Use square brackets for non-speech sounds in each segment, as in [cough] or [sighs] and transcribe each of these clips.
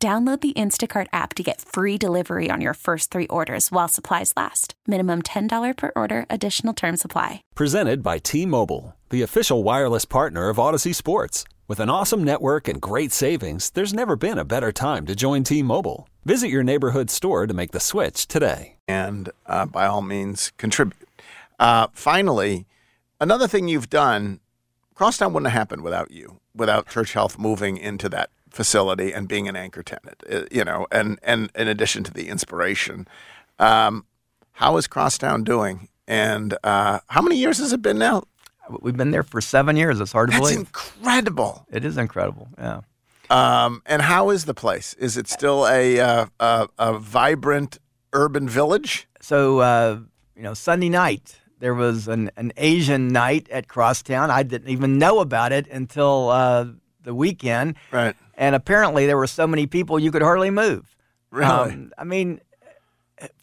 Download the Instacart app to get free delivery on your first three orders while supplies last. Minimum $10 per order, additional term supply. Presented by T Mobile, the official wireless partner of Audacy Sports. With an awesome network and great savings, there's never been a better time to join T Mobile. Visit your neighborhood store to make the switch today. And uh, by all means, contribute. Uh, finally, another thing you've done, Crosstown wouldn't have happened without you, without Church Health moving into that facility and being an anchor tenant, uh, you know, and, and in addition to the inspiration. Um, how is Crosstown doing? And uh, how many years has it been now? We've been there for seven years. It's hard to That's believe. incredible. It is incredible. Yeah. Um, and how is the place? Is it still a, uh, a, a vibrant urban village? So, uh, you know, Sunday night, there was an, an Asian night at Crosstown. I didn't even know about it until uh, the weekend. Right. And apparently, there were so many people you could hardly move. Really? Um, I mean,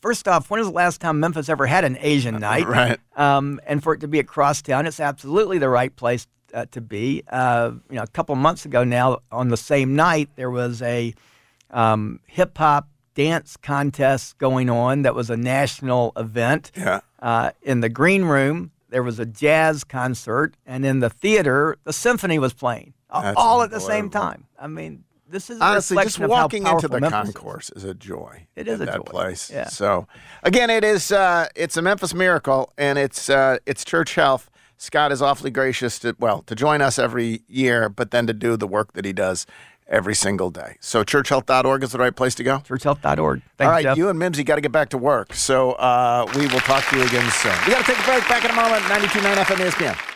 first off, when was the last time Memphis ever had an Asian night? Right. Um, and for it to be at Crosstown, it's absolutely the right place uh, to be. Uh, you know, a couple months ago now, on the same night, there was a um, hip hop dance contest going on that was a national event. Yeah. Uh, in the green room, there was a jazz concert, and in the theater, the symphony was playing That's all at the same time. I mean, this is a Honestly, just reflection of how walking into the Memphis is. concourse is. a joy. It is a that joy. place. Yeah. So, again, it is. Uh, it's a Memphis miracle, and it's uh, it's Church Health. Scott is awfully gracious to well to join us every year, but then to do the work that he does every single day. So, churchhealth.org is the right place to go. Churchhealth.org. Thanks, All right, Geoff. you and Mimsy got to get back to work. So uh, we will talk to you again soon. We got to take a break. Back in a moment. 92.9 FM ESPN.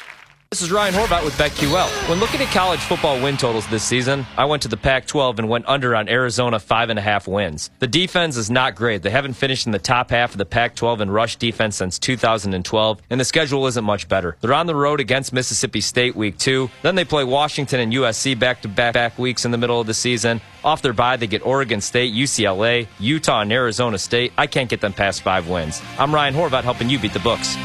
This is Ryan Horvat with BetQL. When looking at college football win totals this season, I went to the Pac 12 and went under on Arizona five and a half wins. The defense is not great. They haven't finished in the top half of the Pac 12 in rush defense since 2012, and the schedule isn't much better. They're on the road against Mississippi State week two. Then they play Washington and USC back to back weeks in the middle of the season. Off their bye, they get Oregon State, UCLA, Utah, and Arizona State. I can't get them past five wins. I'm Ryan Horvat helping you beat the books.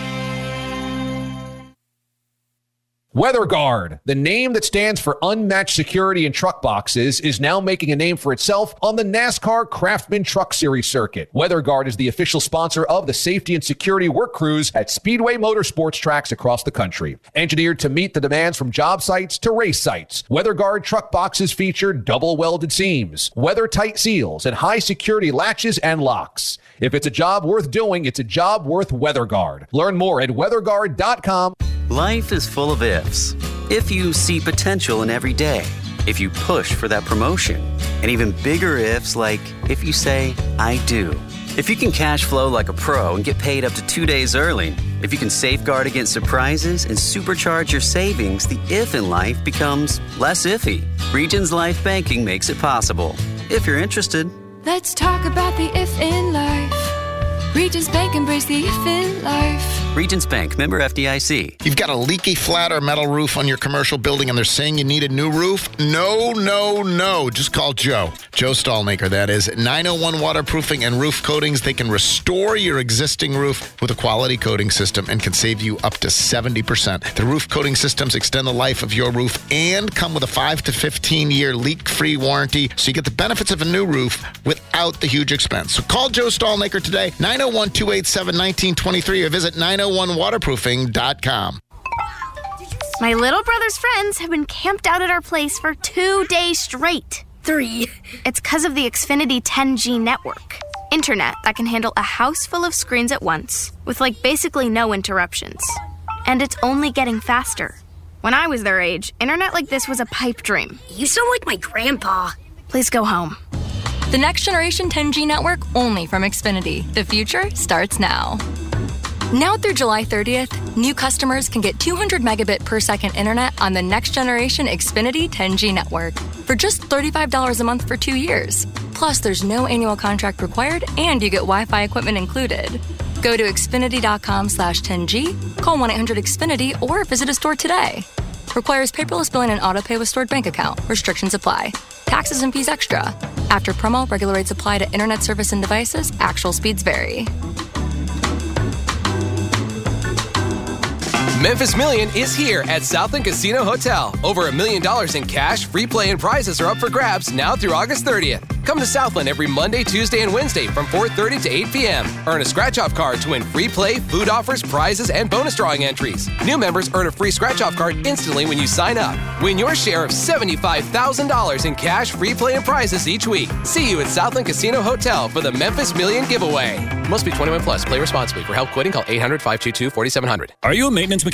WeatherGuard, the name that stands for unmatched security in truck boxes, is now making a name for itself on the NASCAR Craftsman Truck Series circuit. WeatherGuard is the official sponsor of the safety and security work crews at Speedway Motorsports tracks across the country. Engineered to meet the demands from job sites to race sites, WeatherGuard truck boxes feature double welded seams, weather tight seals, and high security latches and locks. If it's a job worth doing, it's a job worth WeatherGuard. Learn more at weatherguard.com. Life is full of ifs. If you see potential in every day, if you push for that promotion, and even bigger ifs like if you say, I do. If you can cash flow like a pro and get paid up to two days early, if you can safeguard against surprises and supercharge your savings, the if in life becomes less iffy. Regions Life Banking makes it possible. If you're interested, Let's talk about the if in life. Regions Bank embrace the if in life. Regions Bank, member FDIC. You've got a leaky flat or metal roof on your commercial building and they're saying you need a new roof? No, no, no. Just call Joe. Joe Stallmaker, that is. 901 Waterproofing and Roof Coatings. They can restore your existing roof with a quality coating system and can save you up to 70%. The roof coating systems extend the life of your roof and come with a 5 to 15 year leak free warranty so you get the benefits of a new roof without the huge expense. So call Joe Stallmaker today, 901 287 1923, or visit 901waterproofing.com. My little brother's friends have been camped out at our place for two days straight. Three. It's because of the Xfinity 10G network. Internet that can handle a house full of screens at once, with like basically no interruptions. And it's only getting faster. When I was their age, internet like this was a pipe dream. You sound like my grandpa. Please go home. The next generation 10G network only from Xfinity. The future starts now. Now through July 30th, new customers can get 200 megabit per second internet on the next generation Xfinity 10G network for just $35 a month for two years. Plus, there's no annual contract required, and you get Wi-Fi equipment included. Go to Xfinity.com slash 10G, call 1-800-XFINITY, or visit a store today. Requires paperless billing and autopay with stored bank account. Restrictions apply. Taxes and fees extra. After promo, regular rates apply to internet service and devices. Actual speeds vary. Memphis Million is here at Southland Casino Hotel. Over a million dollars in cash, free play, and prizes are up for grabs now through August 30th. Come to Southland every Monday, Tuesday, and Wednesday from 4:30 to 8 p.m. Earn a scratch-off card to win free play, food offers, prizes, and bonus drawing entries. New members earn a free scratch-off card instantly when you sign up. Win your share of $75,000 in cash, free play, and prizes each week. See you at Southland Casino Hotel for the Memphis Million giveaway. Must be 21 plus. Play responsibly. For help quitting, call 800-522-4700. Are you a maintenance mechanic,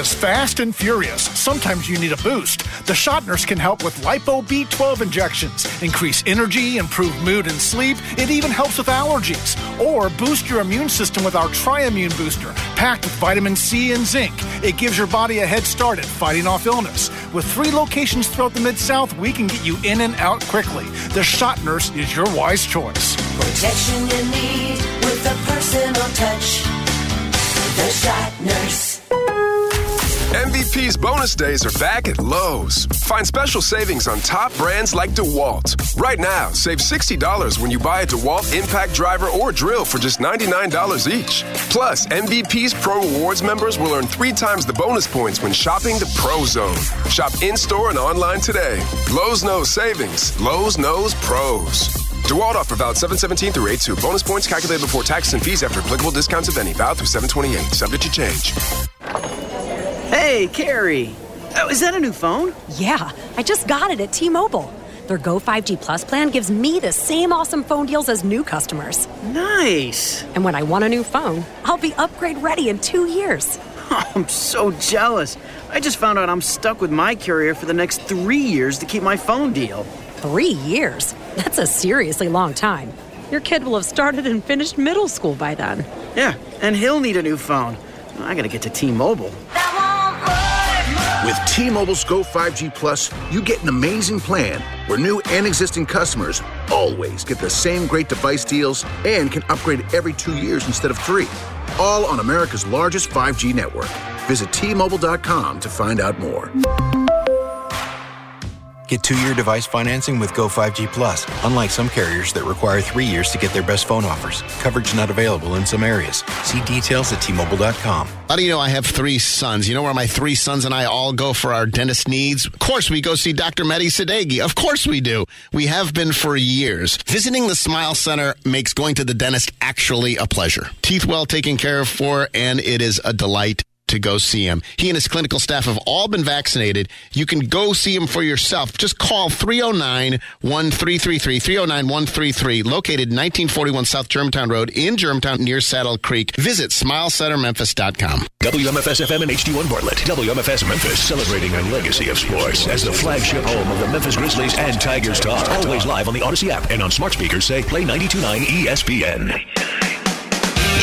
is fast and furious. Sometimes you need a boost. The Shot Nurse can help with Lipo B12 injections, increase energy, improve mood and sleep. It even helps with allergies. Or boost your immune system with our Triimmune Booster, packed with vitamin C and zinc. It gives your body a head start at fighting off illness. With three locations throughout the Mid South, we can get you in and out quickly. The Shot Nurse is your wise choice. Protection you need with a personal touch. The Shot Nurse. MVP's bonus days are back at Lowe's. Find special savings on top brands like DeWalt. Right now, save $60 when you buy a DeWalt Impact Driver or Drill for just $99 each. Plus, MVP's Pro Rewards members will earn three times the bonus points when shopping the Pro Zone. Shop in store and online today. Lowe's knows savings. Lowe's knows pros. DeWalt offer valid 717 through 82. Bonus points calculated before taxes and fees after applicable discounts if any. Valid through 728. Subject to change. Hey, Carrie. Oh, is that a new phone? Yeah, I just got it at T Mobile. Their Go 5G Plus plan gives me the same awesome phone deals as new customers. Nice. And when I want a new phone, I'll be upgrade ready in two years. Oh, [laughs] I'm so jealous. I just found out I'm stuck with my carrier for the next three years to keep my phone deal. Three years? That's a seriously long time. Your kid will have started and finished middle school by then. Yeah, and he'll need a new phone. I gotta get to T Mobile. With T-Mobile's Go 5G Plus, you get an amazing plan where new and existing customers always get the same great device deals and can upgrade every two years instead of three. All on America's largest 5G network. Visit T-Mobile.com to find out more. Get two-year device financing with Go 5G Plus. Unlike some carriers that require three years to get their best phone offers. Coverage not available in some areas. See details at T-Mobile.com. How do you know I have three sons? You know where my three sons and I all go for our dentist needs? Of course, we go see Dr. Mehdi Sadeghi. Of course we do. We have been for years. Visiting the Smile Center makes going to the dentist actually a pleasure. Teeth well taken care of for, and it is a delight to go see him. He and his clinical staff have all been vaccinated. You can go see him for yourself. Just call 309 1333, 309 133, located 1941 South Germantown Road in Germantown near Saddle Creek. Visit smilecentermemphis.com. WMFS FM and HD1 Bartlett. WMFS Memphis celebrating a legacy of sports as the flagship home of the Memphis Grizzlies and Tigers Talk. Always live on the Audacy app and on smart speakers say play 929 ESPN.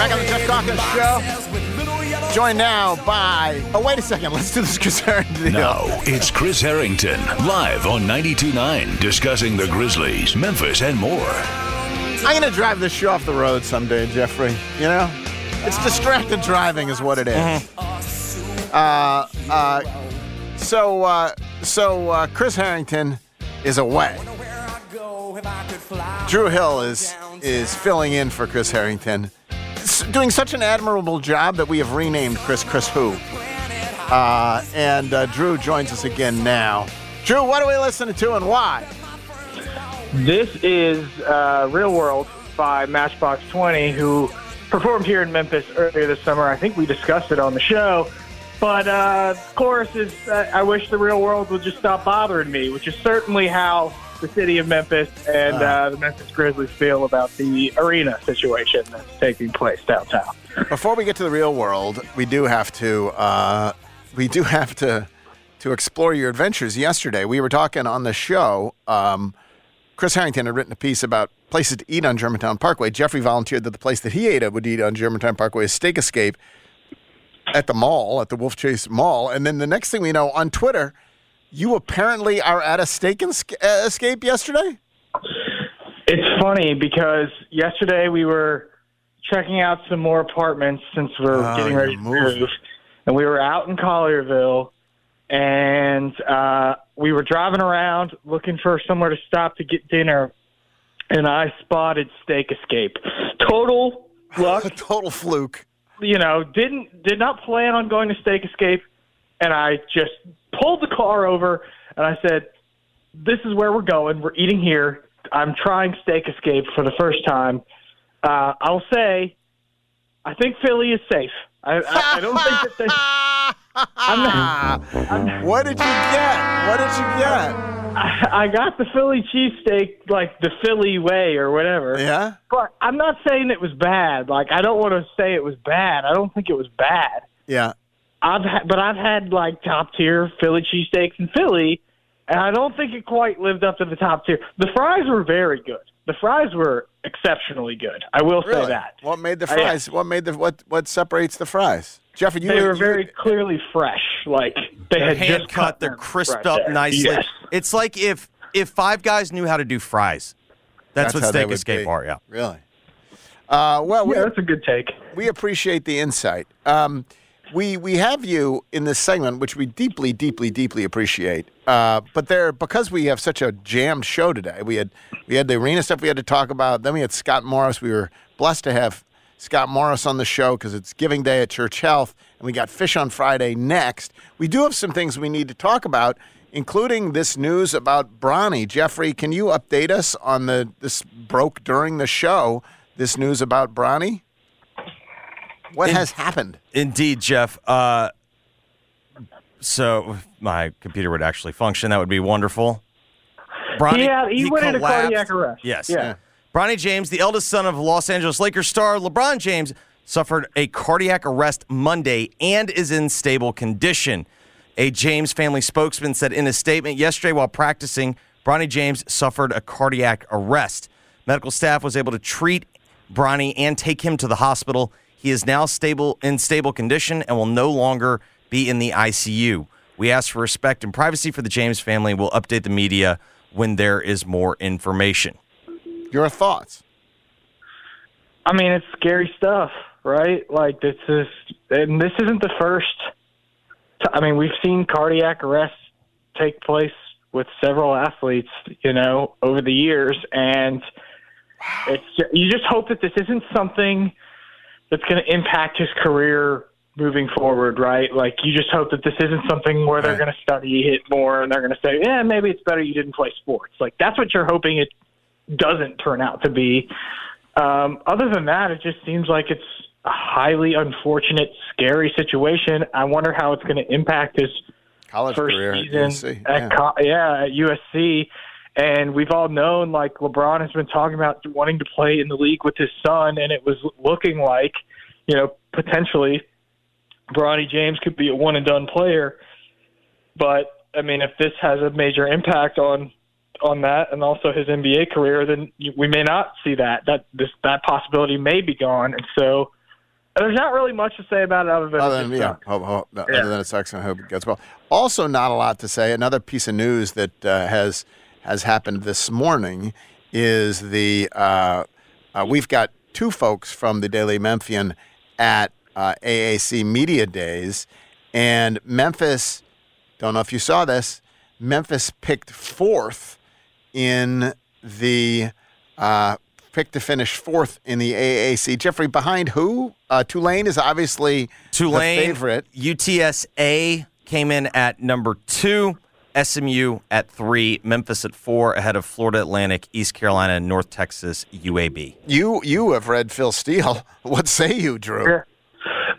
Back on the Geoff Calkins Show. Joined now by. Oh, wait a second. Let's do this Chris Harrington deal. Now, it's Chris Harrington, live on 92.9, discussing the Grizzlies, Memphis, and more. I'm going to drive this show off the road someday, Jeffrey. You know? It's distracted driving, is what it is. Uh, uh, so, uh, so uh, Chris Harrington is away. Drew Hill is is filling in for Chris Harrington. Doing such an admirable job that we have renamed Chris Chris Who. Uh, and uh, Drew joins us again now. Drew, what are we listening to and why? This is uh, Real World by Matchbox 20, who performed here in Memphis earlier this summer. I think we discussed it on the show. But uh, chorus is uh, I wish the real world would just stop bothering me, which is certainly how the city of Memphis and uh, the Memphis Grizzlies feel about the arena situation that's taking place downtown. Before we get to the real world, we do have to uh, we do have to to explore your adventures. Yesterday, we were talking on the show. Um, Chris Harrington had written a piece about places to eat on Germantown Parkway. Jeffrey volunteered that the place that he ate at would eat on Germantown Parkway is Steak Escape at the mall, at the Wolf Chase Mall. And then the next thing we know, on Twitter, you apparently are at a Steak Esca- uh, Escape yesterday. It's funny because yesterday we were checking out some more apartments since we're Oh, getting ready to move, and we were out in Collierville, and uh, we were driving around looking for somewhere to stop to get dinner, and I spotted Steak Escape. Total luck, [laughs] total fluke. You know, didn't did not plan on going to Steak Escape, and I just pulled the car over and I said, "This is where we're going. We're eating here. I'm trying Steak Escape for the first time. Uh, I'll say, I think Philly is safe. I, I, I don't think that they. I'm not, I'm, [laughs] what did you get? What did you get? I, I got the Philly cheesesteak like the Philly way or whatever. Yeah. But I'm not saying it was bad. Like I don't want to say it was bad. I don't think it was bad. Yeah. I've had, but I've had like top tier Philly cheesesteaks in Philly, and I don't think it quite lived up to the top tier. The fries were very good. The fries were exceptionally good. I will Really? say that. What made the yeah. fries? What made the what? What separates the fries? Jeffrey, you they were you- very clearly fresh. Like they had hand just cut. cut They're crisped up there. nicely. Yes. It's like if if Five Guys knew how to do fries. That's, what Steak Escape be. are. Yeah. Really? Uh, well, we, Yeah, that's a good take. We appreciate the insight. Um, we we have you in this segment, which we deeply, deeply, deeply appreciate. Uh, but there, because we have such a jammed show today, we had we had the arena stuff we had to talk about. Then we had Scott Morris. We were blessed to have Scott Morris on the show because it's Giving Day at Church Health, and we got Fish on Friday next. We do have some things we need to talk about, including this news about Bronny. Jeffrey, can you update us on the this broke during the show? This news about Bronny. What In- has happened? Indeed, Geoff. Uh, so my computer would actually function. That would be wonderful. Bronny, Yeah, he went into collapsed. cardiac arrest. Yes. Yeah. Bronny James, the eldest son of Los Angeles Lakers star LeBron James, suffered a cardiac arrest Monday and is in stable condition. A James family spokesman said in a statement yesterday while practicing, Bronny James suffered a cardiac arrest. Medical staff was able to treat Bronny and take him to the hospital. He is now stable in stable condition and will no longer be in the ICU. We ask for respect and privacy for the James family. We'll update the media when there is more information. Your thoughts? I mean, it's scary stuff, right? Like this is, and this isn't the first. T- I mean, we've seen cardiac arrests take place with several athletes, you know, over the years, and it's you just hope that this isn't something that's going to impact his career moving forward, right? Like you just hope that this isn't something where they're going to study it more and they're going to say, yeah, maybe it's better you didn't play sports. Like that's what you're hoping it doesn't turn out to be. Um, other than that, it just seems like it's a highly unfortunate, scary situation. I wonder how it's going to impact his College first career at season USC, at yeah. co- yeah at USC. And we've all known, like LeBron has been talking about wanting to play in the league with his son, and it was looking like, you know, potentially Bronny James could be a one and done player. But I mean, if this has a major impact on on that and also his NBA career, then we may not see that. That this that possibility may be gone, and so there's not really much to say about it other than, Other than, yeah, hope, hope, Yeah. other than it sucks, and I hope it gets well. Also, not a lot to say. Another piece of news that uh, has has happened this morning is the uh, uh, we've got two folks from the Daily Memphian at uh, AAC Media Days, and Memphis. Don't know if you saw this. Memphis picked fourth in the uh, picked to finish fourth in the AAC. Jeffrey, behind who? Uh, Tulane is obviously Tulane the favorite. UTSA came in at number two. SMU at three, Memphis at four, ahead of Florida Atlantic, East Carolina, and North Texas UAB. You you have read Phil Steele. [laughs] What say you, Drew?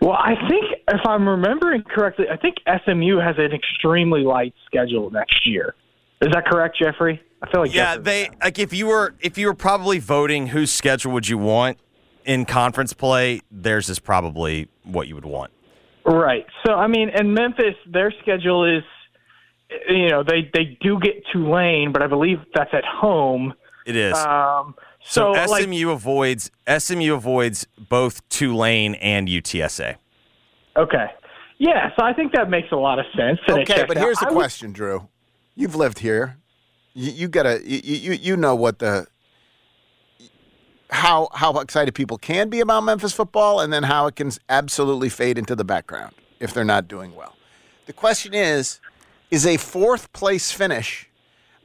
Well, I think if I'm remembering correctly, I think SMU has an extremely light schedule next year. Is that correct, Jeffrey? I feel like yeah, Jeffrey- they like if you were if you were probably voting whose schedule would you want in conference play, theirs is probably what you would want. Right. So I mean, and Memphis, their schedule is, you know, they they do get Tulane, but I believe that's at home. It is. Um, so so, like- SMU avoids SMU avoids both Tulane and UTSA. Okay. Yeah. So I think that makes a lot of sense. Okay, checks but out. here's the I would- question, Drew. You've lived here. You, you gotta you, you you know what the how how excited people can be about Memphis football, and then how it can absolutely fade into the background if they're not doing well. The question is, is a fourth place finish?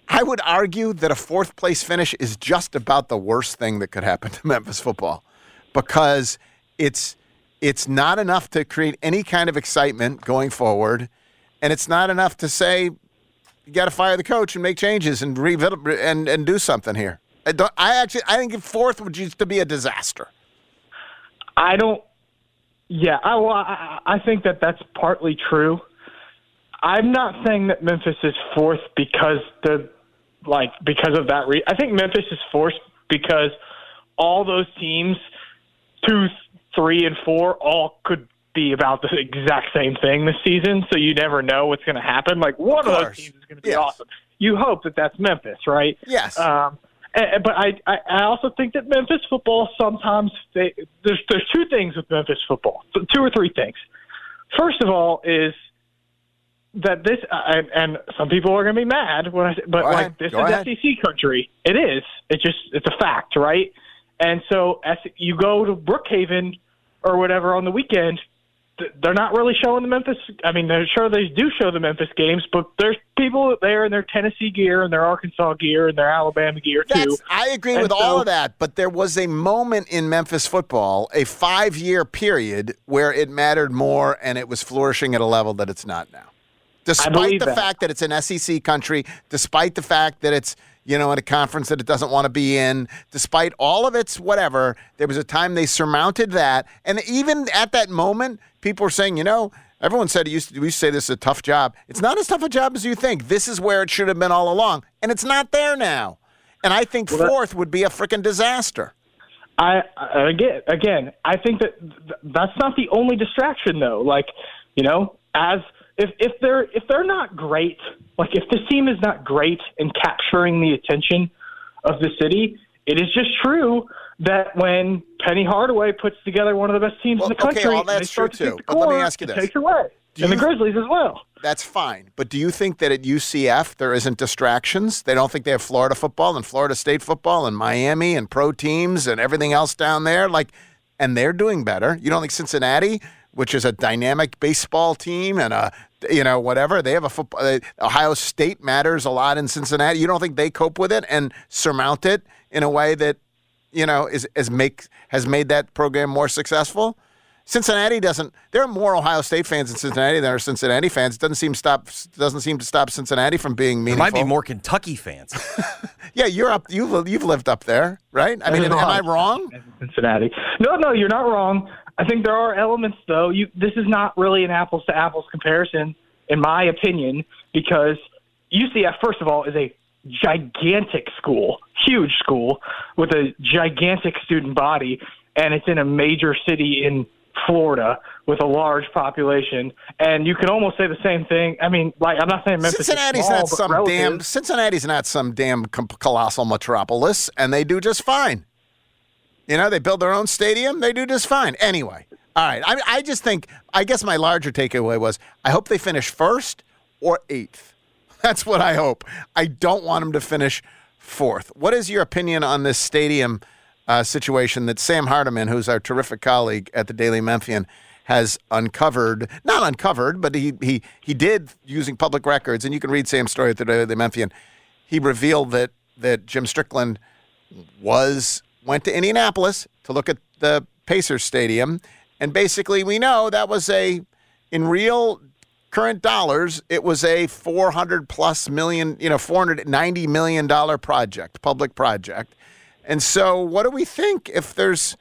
I would argue that a fourth place finish is just about the worst thing that could happen to [laughs] Memphis football because it's it's not enough to create any kind of excitement going forward, and it's not enough to say you got to fire the coach and make changes and rebuild and and do something here. I, don't, I actually I think fourth would just to be a disaster. I don't. Yeah, I, well, I, I think that that's partly true. I'm not saying that Memphis is fourth because the like because of that. Re- I think Memphis is fourth because all those teams, two, three, and four, all could be about the exact same thing this season. So you never know what's going to happen. Like one of, those teams is going to be awesome. You hope that that's Memphis, right? Yes. Um, and, but I, I, I also think that Memphis football sometimes they, there's there's two things with Memphis football, two or three things. First of all, is that this uh, and, some people are going to be mad when I say, but Go like ahead. this Go is ahead. SEC country. It is. It's just it's a fact, right? And so as you go to Brookhaven or whatever on the weekend, they're not really showing the Memphis. I mean, they're sure they do show the Memphis games, but there's people there in their Tennessee gear and their Arkansas gear and their Alabama gear too. That's, I agree And with all of that, but there was a moment in Memphis football, a five year period, where it mattered more and it was flourishing at a level that it's not now. Despite the that. fact that it's an SEC country, despite the fact that it's you know in a conference that it doesn't want to be in, despite all of its whatever, there was a time they surmounted that, and even at that moment, people were saying, you know. Everyone said it used to, we used to say this is a tough job. It's not as tough a job as you think. This is where it should have been all along, and it's not there now. And I think Well, fourth would be a freaking disaster. I again again I think that th- that's not the only distraction though. Like you know, as if if they're if they're not great, like if this team is not great in capturing the attention of the city, it is just true that when Penny Hardaway puts together one of the best teams in the okay, country, all and they that's true to too. the But let me ask you it this. takes away. Do and the Grizzlies as well. That's fine. But do you think that at UCF there isn't distractions? They don't think they have Florida football and Florida State football and Miami and pro teams and everything else down there? Like, and they're doing better. You don't think Cincinnati, which is a dynamic baseball team and a, you know, whatever, they have a football. Uh, Ohio State matters a lot in Cincinnati. You don't think they cope with it and surmount it in a way that, you know, is, is make, has made that program more successful? Cincinnati doesn't. There are more Ohio State fans in Cincinnati than there are Cincinnati fans. It doesn't seem stop. Doesn't seem to stop Cincinnati from being There meaningful. might be more Kentucky fans. [laughs] Yeah, you're up. You've you've lived up there, right? I mean, am, am I wrong? Cincinnati. No, no, you're not wrong. I think there are elements, though. You, this is not really an apples to apples comparison, in my opinion, because UCF, first of all, is a gigantic school, huge school with a gigantic student body, and it's in a major city in Florida with a large population. And you can almost say the same thing. I mean, like I'm not saying Memphis Cincinnati's is small, not some relative. damn. Cincinnati's not some damn colossal metropolis, and they do just fine. You know, they build their own stadium. They do just fine. Anyway, all right. I, I just think. I guess my larger takeaway was I hope they finish first or eighth. [laughs] That's what I hope. I don't want them to finish fourth. What is your opinion on this stadium uh, situation that Sam Hardiman, who's our terrific colleague at the Daily Memphian, has uncovered? Not uncovered, but he he he did using public records, and you can read Sam's story at the Daily Memphian. He revealed that that Jim Strickland was went to Indianapolis to look at the Pacers Stadium, and basically we know that was a, in real current dollars, it was a 400 plus million, you know, 490 million dollar project, public project. And so, what do we think if there's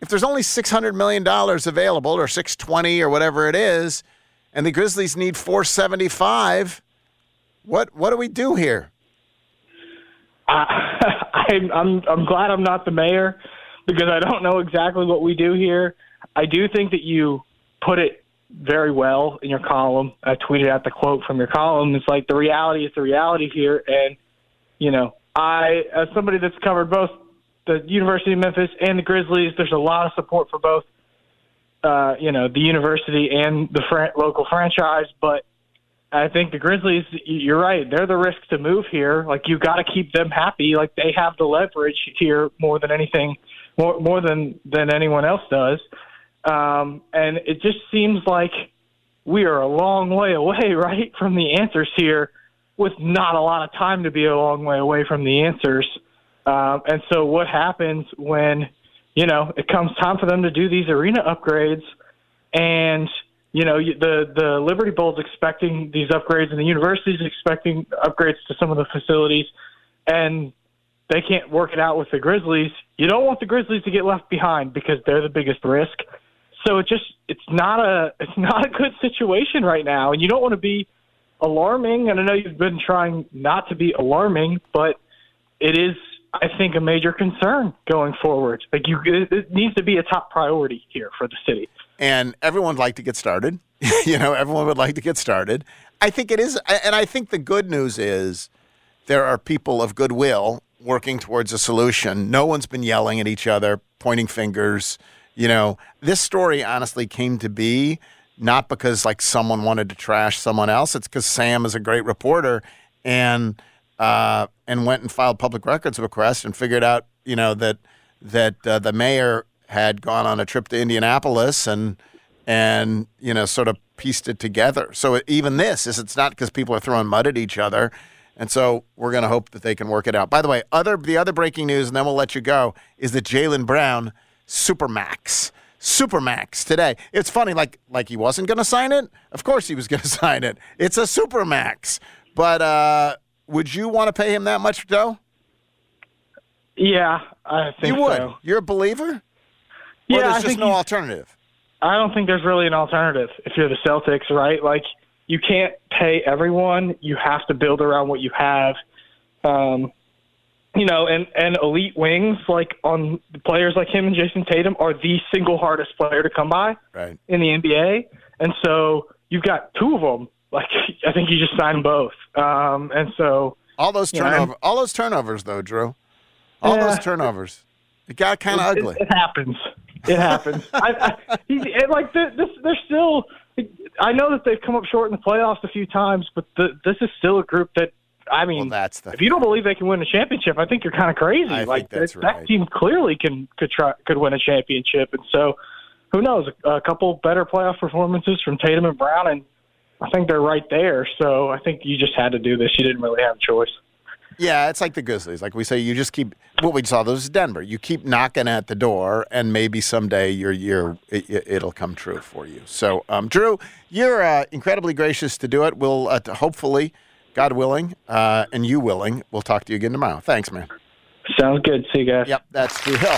if there's only 600 million dollars available, or 620, or whatever it is, and the Grizzlies need 475? What what do we do here? [laughs] I'm I'm I'm glad I'm not the mayor because I don't know exactly what we do here. I do think that you put it very well in your column. I tweeted out the quote from your column. It's like the reality is the reality here, and you know, I as somebody that's covered both the University of Memphis and the Grizzlies, there's a lot of support for both. Uh, you know, the university and the fran- local franchise, but I think the Grizzlies, you're right. They're the risk to move here. Like you got to keep them happy. Like they have the leverage here more than anything, more more than than anyone else does. Um, and it just seems like we are a long way away, [laughs] right, from the answers here, with not a lot of time to be a long way away from the answers. Um, and so, what happens when you know it comes time for them to do these arena upgrades and you know, the the Liberty Bowl is expecting these upgrades, and the university is expecting upgrades to some of the facilities, and they can't work it out with the Grizzlies. You don't want the Grizzlies to get left behind because they're the biggest risk. So it just it's not a [laughs] it's not a good situation right now, and you don't want to be alarming. And I know you've been trying not to be alarming, but it is I think a major concern going forward. Like you, it, it needs to be a top priority here for the city. And everyone would like to get started. [laughs] you know, everyone would like to get started. I think it is, and I think the good news is there are people of goodwill working towards a solution. No one's been yelling at each other, pointing fingers. You know, this story honestly came to be not because like someone wanted to trash someone else. It's because Sam is a great reporter and uh, and went and filed public records request and figured out, you know, that that uh, the mayor had gone on a trip to Indianapolis and and you know sort of pieced it together. So even this is it's not because people are throwing mud at each other. And so we're going to hope that they can work it out. By the way, other the other breaking news, and then we'll let you go, is that Jaylen Brown supermax supermax today. It's funny, like like he wasn't going to sign it. Of course he was going [laughs] to sign it. It's a supermax. But uh, would you want to pay him that much, Joe? Yeah, I think you would. so. You're a believer. Or Yeah, there's I just think no you- alternative. I don't think there's really an alternative if you're the Celtics, right? Like you can't pay everyone. You have to build around what you have. Um, you know, and and elite wings like on players like him and Jayson Tatum are the single hardest player to come by right. in the NBA, and so you've got two of them. Like [laughs] I think you just signed both, um, and so All those know, all those turnovers, though, Drew. All Yeah. those turnovers. It got kind of ugly. It, it happens. It happens. [laughs] I, I, he's it, like th- this. They're still. I know that they've come up short in the playoffs a few times, but the, this is still a group that. I mean, that's the if you don't believe they can win a championship, I think you're kind of crazy. I think like that's that, right. that team clearly can could try could win a championship, and so who knows? A, a couple better playoff performances from Tatum and Brown, and I think they're right there. So I think you just had to do this. You didn't really have a choice. Yeah, it's like the Grizzlies. Like we say, you just keep what we saw. Those is Denver. You keep knocking at the door, and maybe someday your year it, it'll come true for you. So, um, Drew, you're uh, incredibly gracious to do it. We'll uh, hopefully, God willing, uh, and you willing, we'll talk to you again tomorrow. Thanks, man. Sounds good. See you guys. Yep, that's Drew Hill.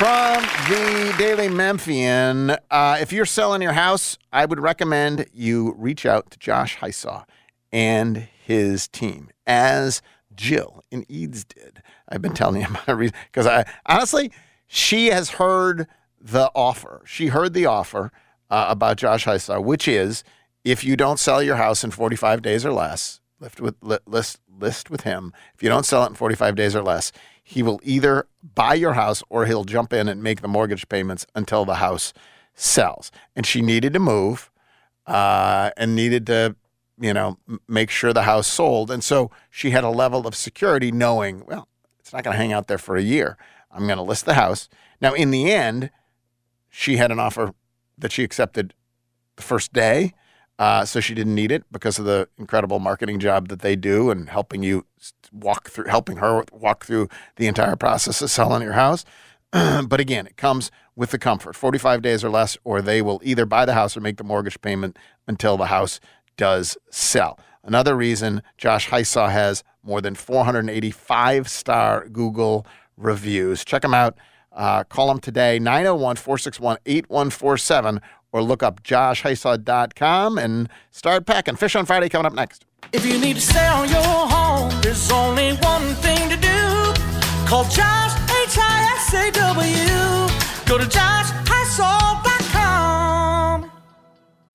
From the Daily Memphian, uh, if you're selling your house, I would recommend you reach out to Josh Hisaw and his team, as Jill and Eads did. I've been telling you [laughs] about reason because I honestly, she has heard the offer. She heard the offer uh, about Josh Hisaw, which is if you don't sell your house in 45 days or less, lift with list list with him. If you don't sell it in 45 days or less, he will either buy your house or he'll jump in and make the mortgage payments until the house sells. And she needed to move uh, and needed to, you know, make sure the house sold. And so she had a level of security knowing, well, it's not going to hang out there for a year. I'm going to list the house. Now, in the end, she had an offer that she accepted the first day. Uh, so she didn't need it because of the incredible marketing job that they do and helping you walk through, helping her walk through the entire process of selling your house. [clears throat] but again, it comes with the comfort 45 days or less, or they will either buy the house or make the mortgage payment until the house does sell. Another reason Josh Hisaw has more than 485 star Google reviews. Check them out. Uh, call them today, 901 461 8147, or look up joshhisaw.com and start packing. Fish on Friday coming up next. If you need to sell your home, there's only one thing to do. Call Josh, H-I-S-A-W. Go to joshhisaw.com.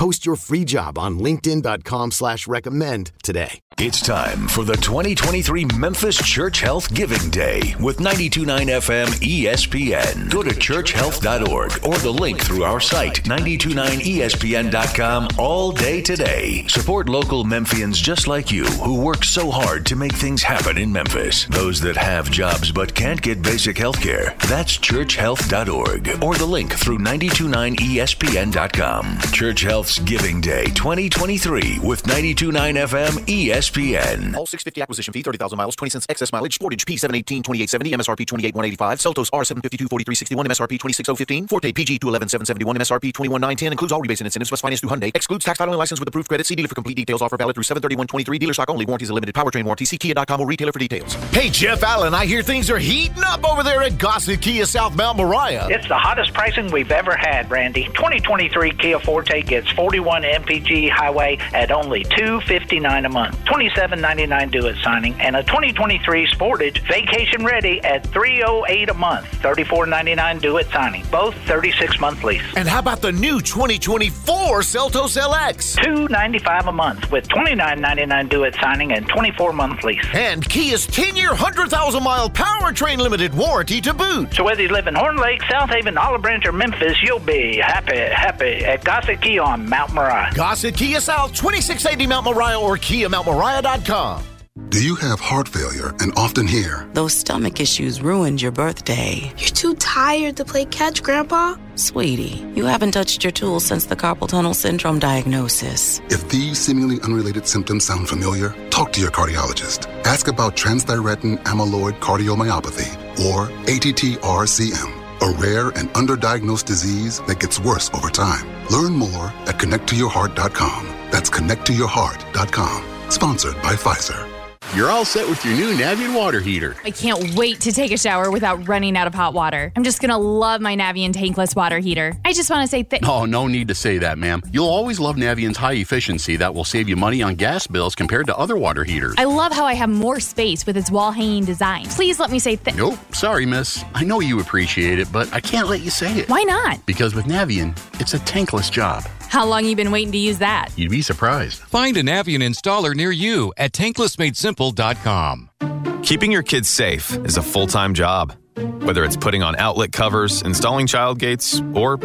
Post your free job on linkedin.com slash recommend today. It's time for the 2023 Memphis Church Health Giving Day with 92.9 FM ESPN. Go to churchhealth.org or the link through our site, 929ESPN.com, all day today. Support local Memphians just like you who work so hard to make things happen in Memphis. Those that have jobs but can't get basic health care. That's churchhealth.org or the link through 929ESPN.com. Church Health's Giving Day 2023 with 92.9 FM ESPN. All 650 acquisition fee, 30,000 miles, 20 cents excess mileage, Sportage P718, 2870, MSRP 28185, Seltos R752, 4361, MSRP 26015, Forte PG 211771, MSRP 21910, includes all rebates and incentives, plus finance through Hyundai, excludes tax title and license with approved credit. See dealer for complete details. Offer valid through 73123, dealer stock only, warranties are limited, powertrain warranty. See Kia.com or retailer for details. Hey, Jeff Allen, I hear things are heating up over there at Gossett Kia South Mount Moriah. It's the hottest pricing we've ever had, Randy. 2023 Kia Forte gets 41 MPG highway at only 259 a month, $27.99 due at signing, and a 2023 Sportage vacation ready at 308 a month, $34.99 due at signing. Both 36 month lease. And how about the new 2024 Seltos LX? 295 a month with $29.99 due at signing and 24 month lease. And Kia's 10 year, 100,000 mile powertrain limited warranty to boot. So whether you live in Horn Lake, South Haven, Olive Branch, or Memphis, you'll be happy, happy at Gossett Kia on Mount Moriah. Gossett Kia South, 2680 Mount Moriah or KiaMountMoriah.com. Do you have heart failure and often hear, Those stomach issues ruined your birthday. You're too tired to play catch, Grandpa? Sweetie, you haven't touched your tools since the carpal tunnel syndrome diagnosis. if these seemingly unrelated symptoms sound familiar, talk to your cardiologist. Ask about transthyretin amyloid cardiomyopathy, or ATTR-CM, a rare and underdiagnosed disease that gets worse over time. Learn more at connecttoyourheart.com. That's connecttoyourheart.com. Sponsored by Pfizer. You're all set with your new Navien water heater. I can't wait to take a shower without running out of hot water. I'm just gonna love my Navien tankless water heater. I just want to say thank. Oh, no need to say that, ma'am. You'll always love Navien's high efficiency that will save you money on gas bills compared to other water heaters. I love how I have more space with its wall hanging design. Please let me say thank. Nope, sorry, miss. I know you appreciate it, but I can't let you say it. Why not? Because with Navien, it's a tankless job. How long you been waiting to use that? You'd be surprised. Find a Navien installer near you at tanklessmadesimple.com. Keeping your kids safe is a full time job. Whether it's putting on outlet covers, installing child gates, or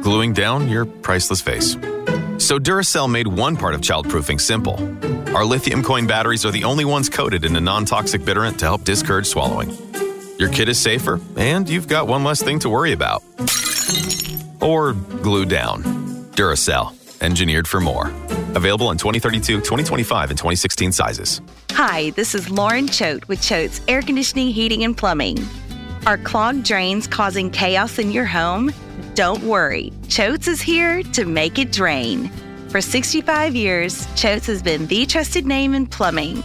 gluing down your priceless vase. So Duracell made one part of childproofing simple. Our lithium coin batteries are the only ones coated in a non-toxic bitterant to help discourage swallowing. Your kid is safer, and you've got one less thing to worry about. Or glue down. Duracell, engineered for more. Available in 2032, 2025, and 2016 sizes. Hi, this is Lauren Choate with Choate's Air Conditioning, Heating, and Plumbing. Are clogged drains causing chaos in your home? Don't worry, Choates is here to make it drain. For 65 years, Choates has been the trusted name in plumbing.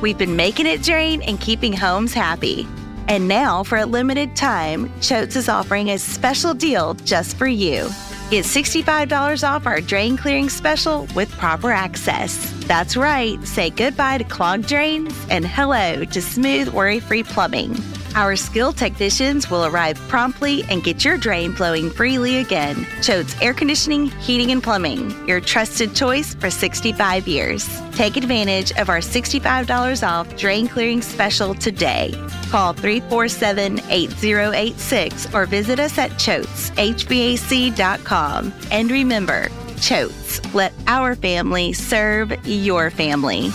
We've been making it drain and keeping homes happy. And now, for a limited time, Choates is offering a special deal just for you. Get $65 off our drain clearing special with proper access. That's right, say goodbye to clogged drains and hello to smooth, worry free plumbing. Our skilled technicians will arrive promptly and get your drain flowing freely again. Choate's Air Conditioning, Heating, and Plumbing, your trusted choice for 65 years. Take advantage of our $65 off drain clearing special today. Call 347 8086 or visit us at choateshvac.com. And remember, Choates, let our family serve your family.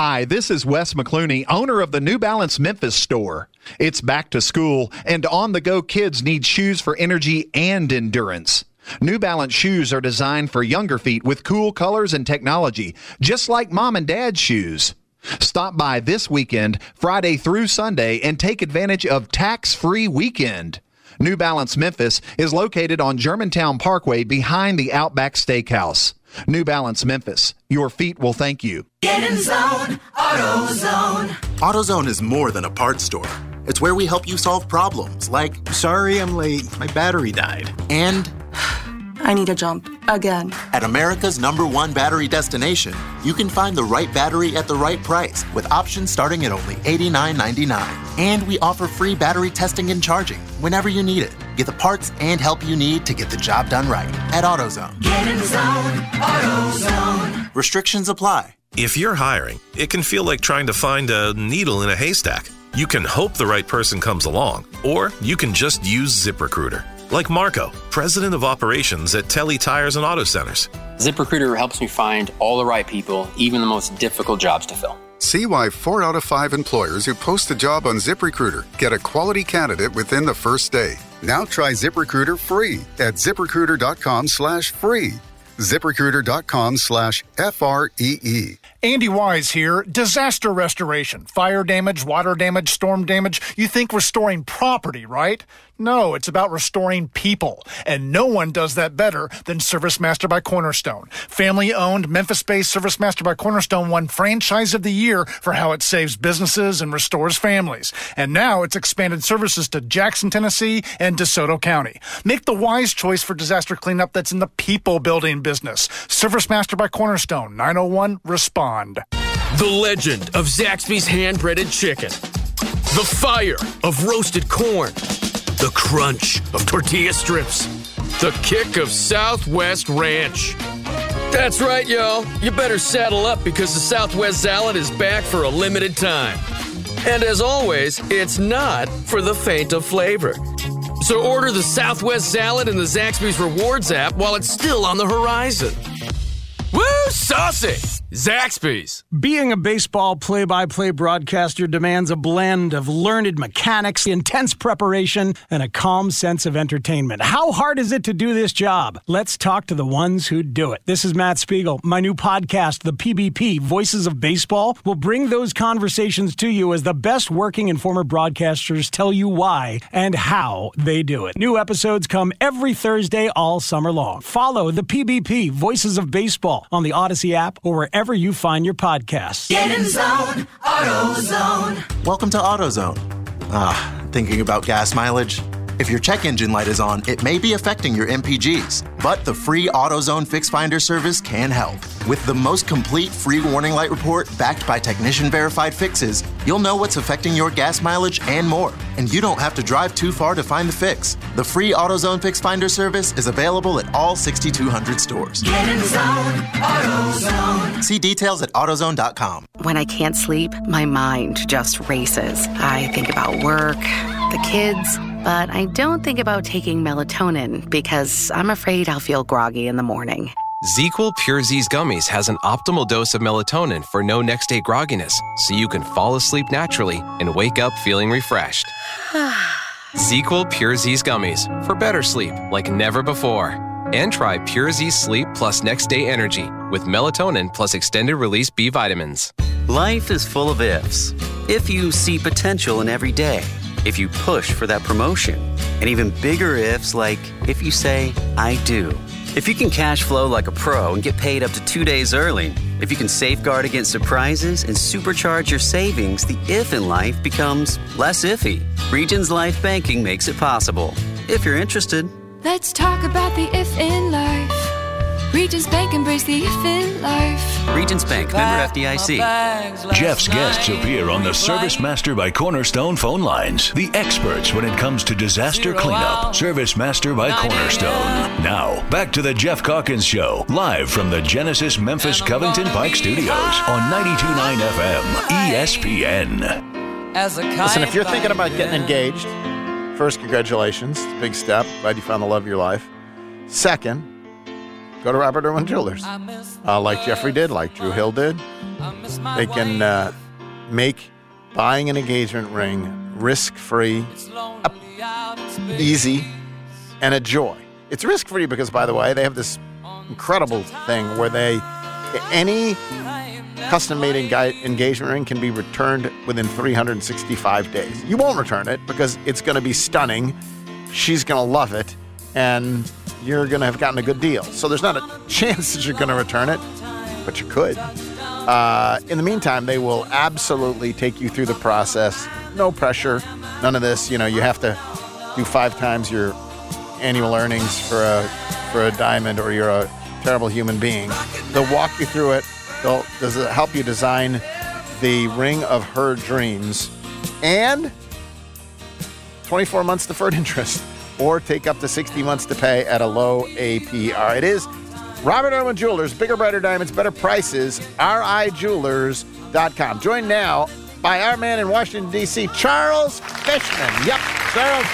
Hi, this is Wes McClooney, owner of the New Balance Memphis store. It's back to school, and on the go kids need shoes for energy and endurance. New Balance shoes are designed for younger feet with cool colors and technology, just like mom and dad's shoes. Stop by this weekend, Friday through Sunday, and take advantage of tax free weekend. New Balance Memphis is located on Germantown Parkway behind the Outback Steakhouse. New Balance Memphis, your feet will thank you. Get in zone, AutoZone. AutoZone is more than a parts store. It's where we help you solve problems like, sorry I'm late, my battery died. And I need a jump again. at America's number one battery destination, you can find the right battery at the right price with options starting at only $89.99. And we offer free battery testing and charging whenever you need it. Get the parts and help you need to get the job done right at AutoZone. Get in zone, AutoZone. Restrictions apply. If you're hiring, it can feel like trying to find a needle in a haystack. You can hope the right person comes along, or you can just use ZipRecruiter. Like Marco, president of operations at Telle Tires and Auto Centers. ZipRecruiter helps me find all the right people, even the most difficult jobs to fill. See why four out of five employers who post a job on ZipRecruiter get a quality candidate within the first day. Now try ZipRecruiter free at ziprecruiter.com slash free. ZipRecruiter.com slash F R E E. Andy Wise here. Disaster restoration. Fire damage, water damage, storm damage. You think restoring property, right? No, it's about restoring people. And no one does that better than Service Master by Cornerstone. Family owned, Memphis based Service Master by Cornerstone won Franchise of the Year for how it saves businesses and restores families. And now it's expanded services to Jackson, Tennessee and DeSoto County. Make the wise choice for disaster cleanup that's in the people building business. Service Master by Cornerstone, 901 Respond. The legend of Zaxby's hand breaded chicken. The fire of roasted corn. The crunch of tortilla strips. The kick of Southwest Ranch. That's right, y'all. You better saddle up because the Southwest Salad is back for a limited time. And as always, it's not for the faint of flavor. So order the Southwest Salad in the Zaxby's Rewards app while it's still on the horizon. Woo, saucy! Zaxby's. Being a baseball play by play broadcaster demands a blend of learned mechanics, intense preparation, and a calm sense of entertainment. How hard is it to do this job? Let's talk to the ones who do it. This is Matt Spiegel. My new podcast, The PBP Voices of Baseball, will bring those conversations to you as the best working and former broadcasters tell you why and how they do it. New episodes come every Thursday all summer long. Follow The PBP Voices of Baseball on the Audacy app or wherever you find your podcasts. Get in zone, AutoZone. Welcome to AutoZone. Ah, thinking about gas mileage? If your check engine light is on, it may be affecting your MPGs, but the free AutoZone Fix Finder service can help. With the most complete free warning light report backed by technician verified fixes, you'll know what's affecting your gas mileage and more. And you don't have to drive too far to find the fix. The free AutoZone Fix Finder service is available at all 6,200 stores. Get in zone, AutoZone. See details at AutoZone.com. When I can't sleep, my mind just races. I think about work, the kids, But I don't think about taking melatonin because I'm afraid I'll feel groggy in the morning. ZzzQuil Pure Z's gummies has an optimal dose of melatonin for no next day grogginess, so you can fall asleep naturally and wake up feeling refreshed. [sighs] ZzzQuil Pure Z's gummies for better sleep like never before. And try Pure Z Sleep Plus Next Day Energy with melatonin plus extended release B vitamins. Life is full of ifs. If you see potential in every day, if you push for that promotion, and even bigger ifs like if you say, I do. If you can cash flow like a pro and get paid up to two days early, if you can safeguard against surprises and supercharge your savings, the if in life becomes less iffy. Regions Life Banking makes it possible. If you're interested, Let's talk about the if in life. Regions Bank embrace the if in life. Regions Bank, member FDIC. Geoff's guests appear on the Service Master by Cornerstone phone lines. The experts when it comes to disaster cleanup. Service Master by Cornerstone. Now, back to the Geoff Calkins Show, live from the Genesis Memphis Covington Pike Studios on 92.9 FM ESPN. Listen, if you're thinking about getting engaged, first, congratulations. Big step. Glad you found the love of your life. Second, go to Robert Irwin Jewelers. Uh, like Jeffrey did, like Drew Hill did. They can uh, make buying an engagement ring risk free, easy, and a joy. It's risk free because, by the way, they have this incredible thing where they any custom made engagement ring can be returned within 365 days. You won't return it because it's going to be stunning. She's going to love it, and you're going to have gotten a good deal. So there's not a [laughs] chance that you're going to return it, but you could. Uh, in the meantime, they will absolutely take you through the process. No pressure, none of this. You know, you have to do five times your annual earnings for a for a diamond, or you're a terrible human being. They'll walk you through it. They'll it help you design the ring of her dreams, and 24 months deferred [laughs] interest, or take up to 60 months to pay at a low APR. It is Robert Irwin Jewelers, bigger, brighter diamonds, better prices. RIJewelers.com. Joined now by our man in Washington, D.C., Charles Fishman. Yep, Charles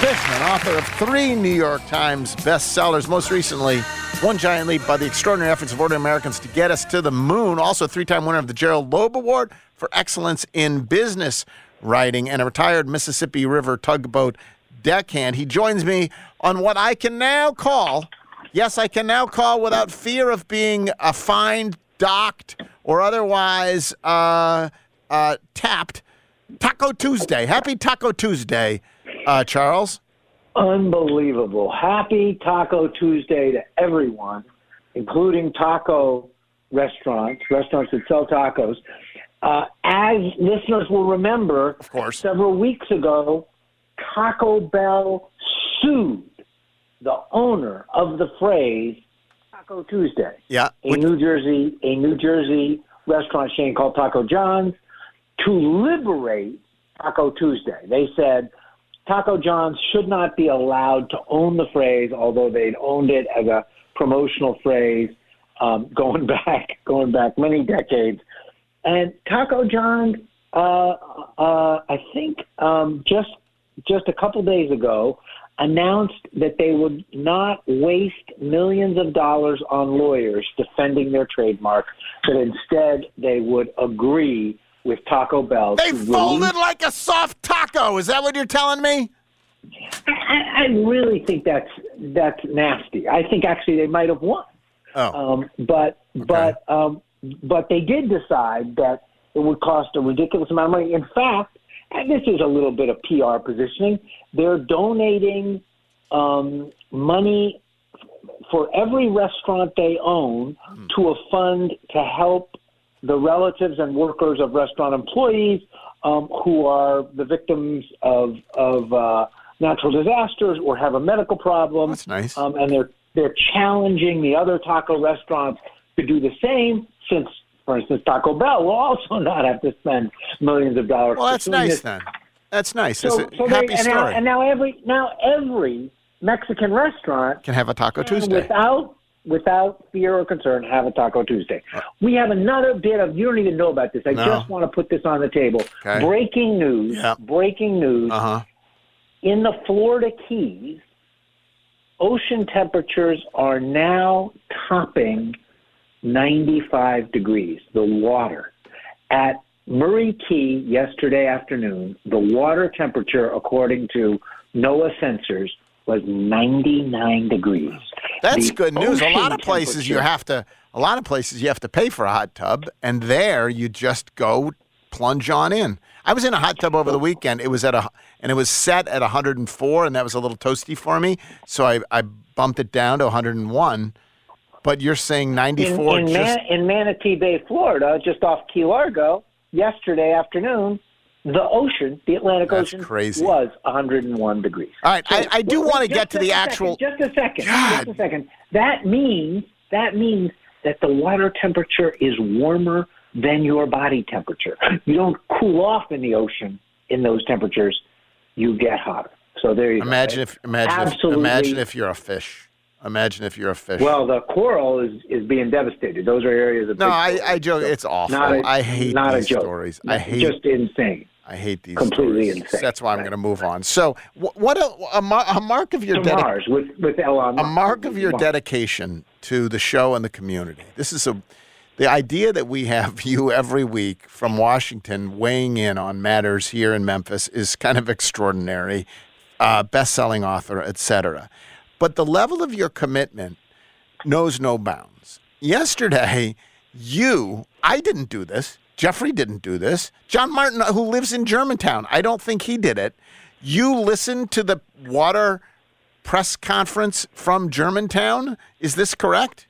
Fishman, author of three New York Times bestsellers, most recently, One Giant Leap by the Extraordinary Efforts of Ordinary Americans to Get Us to the Moon, also three time winner of the Gerald Loeb Award for Excellence in Business Writing, and a retired Mississippi River tugboat deckhand. He joins me on what I can now call, yes, I can now call without fear of being uh, fined, docked, or otherwise uh, uh, tapped, Taco Tuesday. Happy Taco Tuesday, uh, Charles. Unbelievable. Happy Taco Tuesday to everyone, including taco restaurants, restaurants that sell tacos. Uh, as listeners will remember, of course, several weeks ago, Taco Bell sued the owner of the phrase Taco Tuesday. Yeah. A New Jersey, a New Jersey restaurant chain called Taco John's to liberate Taco Tuesday. They said Taco John's should not be allowed to own the phrase, although they'd owned it as a promotional phrase um, [laughs] going back going back many decades. And Taco John, uh, uh, I think um, just just a couple days ago, announced that they would not waste millions of dollars on lawyers defending their trademark, but instead they would agree with Taco Bell. They folded like a soft taco. Is that what you're telling me? I, I really think that's that's nasty. I think actually they might have won. Oh. Um, but but um, but they did decide that it would cost a ridiculous amount of money. In fact, and this is a little bit of PR positioning. They're donating um, money for every restaurant they own to a fund to help the relatives and workers of restaurant employees um, who are the victims of of uh, natural disasters or have a medical problem. That's nice. Um, and they're they're challenging the other taco restaurants to do the same. Since, for instance, Taco Bell will also [laughs] not have to spend millions of dollars. Well, that's nice this. then. That's nice. So, It's a so happy they, and, now, story. and now every now every Mexican restaurant Can have a Taco Tuesday. without without fear or concern have a Taco Tuesday. We have another bit of you don't even know about this. I No. just want to put this on the table. Okay. Breaking news. Yeah. Breaking news. Uh huh. in the Florida Keys, ocean temperatures are now topping 95 degrees, the water. At Murray Key yesterday afternoon, the water temperature, according to NOAA sensors, was 99 degrees. That's The good news. A lot of places you have to. A lot of places you have to pay for a hot tub, and there you just go plunge on in. I was in a hot tub over the weekend. It was at a and it was set at 104, and that was a little toasty for me. So I, I bumped it down to 101. But you're saying 94 in, in, just Man- in Manatee Bay, Florida, just off Key Largo, yesterday afternoon, the ocean, the Atlantic That's Ocean, crazy. was 101 degrees. All right, I, I do want to get to the a second, actual. just a second. Just a second. That means that means that the water temperature is warmer than your body temperature. You don't cool off in the ocean in those temperatures. You get hotter. So there you Imagine go. if imagine if, Absolutely. imagine if you're a fish. Imagine if you're a fish. Well, the coral is, is being devastated. Those are areas of no, I. I joke. It's awful. Not a- I hate not a these joke. stories. I hate just insane. I hate these Completely stories. insane. That's why I'm going to move on. So, what a, a, a mark of your To dedi- Mars with with Elon. a mark of your Mars. dedication to the show and the community. This is a the idea that we have [laughs] you every week from Washington weighing in on matters here in Memphis is kind of extraordinary. Uh, best-selling author, etc. But the level of your commitment knows no bounds. Yesterday, you, I didn't do this. Jeffrey didn't do this. John Martin, who lives in Germantown, I don't think he did it. You listened to the water press conference from Germantown. Is this correct?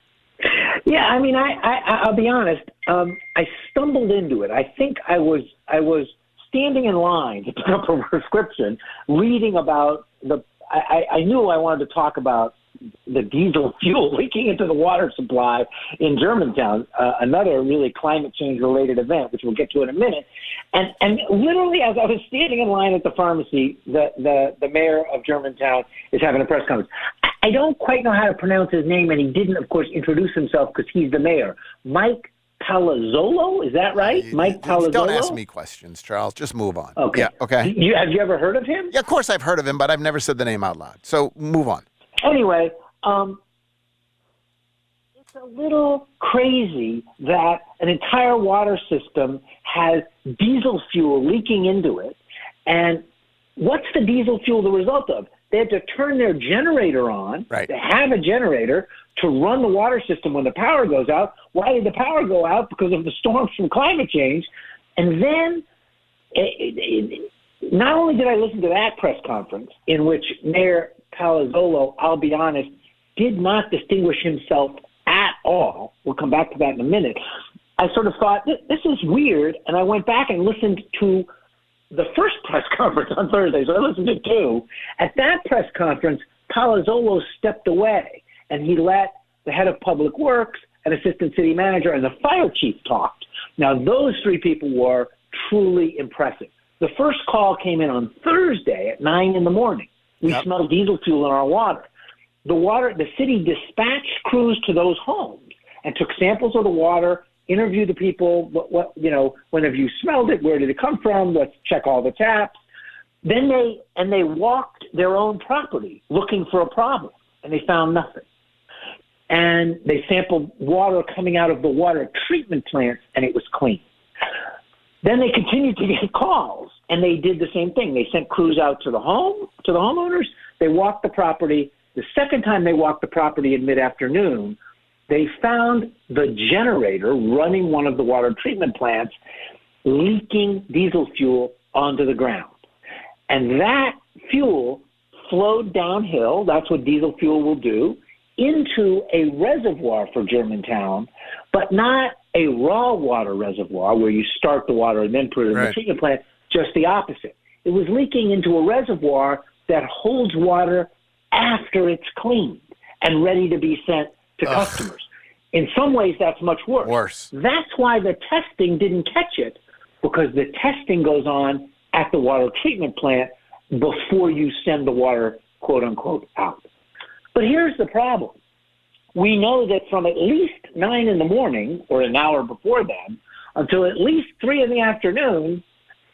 Yeah, I mean, I, I I'll be honest. Um, I stumbled into it. I think I was I was standing in line [laughs] to pick up a [laughs] prescription, reading about the. I, I knew I wanted to talk about the diesel [laughs] fuel leaking into the water supply in Germantown, uh, another really climate change related event, which we'll get to in a minute. And and literally, as I was standing in line at the pharmacy, the the the mayor of Germantown is having a press conference. I don't quite know how to pronounce his name, and he didn't, of course, introduce himself because he's the mayor. Mike Palazzolo, is that right? Mike Palazzolo. Don't ask me questions, Charles. Just move on. Okay. Yeah. Okay. You, have you ever heard of him? Yeah, of course I've heard of him, but I've never said the name out loud. So move on. Anyway, um, it's a little crazy that an entire water system has diesel fuel leaking into it. And what's the diesel fuel the result of? They had to turn their generator on. Right. They have a generator to run the water system when the power goes out. Why did the power go out? Because of the storms from climate change. And then it, it, it, not only did I listen to that press conference in which Mayor Palazzolo, I'll be honest, did not distinguish himself at all. We'll come back to that in a minute. I sort of thought, this is weird. And I went back and listened to the first [laughs] press conference on Thursday. So I listened to two. At that press conference, Palazzolo stepped away and he let the head of public works, an assistant city manager, and the fire chief talk. Now, those three people were truly impressive. The first call came in on Thursday at nine in the morning. We smelled diesel fuel in our water. The water, the city dispatched crews to those homes and took samples of the water, interviewed the people. What, what you know, when have you smelled it? Where did it come from? Let's check all the taps. Then they and they walked their own property looking for a problem, and they found nothing. And they sampled water coming out of the water treatment plants, and it was clean. Then they continued to [laughs] get calls, and they did the same thing. They sent crews out to the home, to the homeowners. They walked the property. The second time they walked the property in mid-afternoon, they found the generator running one of the water treatment plants leaking diesel fuel onto the ground. And that fuel flowed downhill. That's what diesel fuel will do into a reservoir for Germantown, but not a raw water reservoir where you start the water and then put it in the treatment plant. Just the opposite. It was leaking into a reservoir that holds water after it's cleaned and ready to be sent to Ugh. customers. In some ways, that's much worse. Worse. That's why the testing didn't catch it because the testing goes on at the water treatment plant before you send the water, quote unquote, out. But here's the problem. We know that from at least nine in the morning or an hour before then until at least three in the afternoon,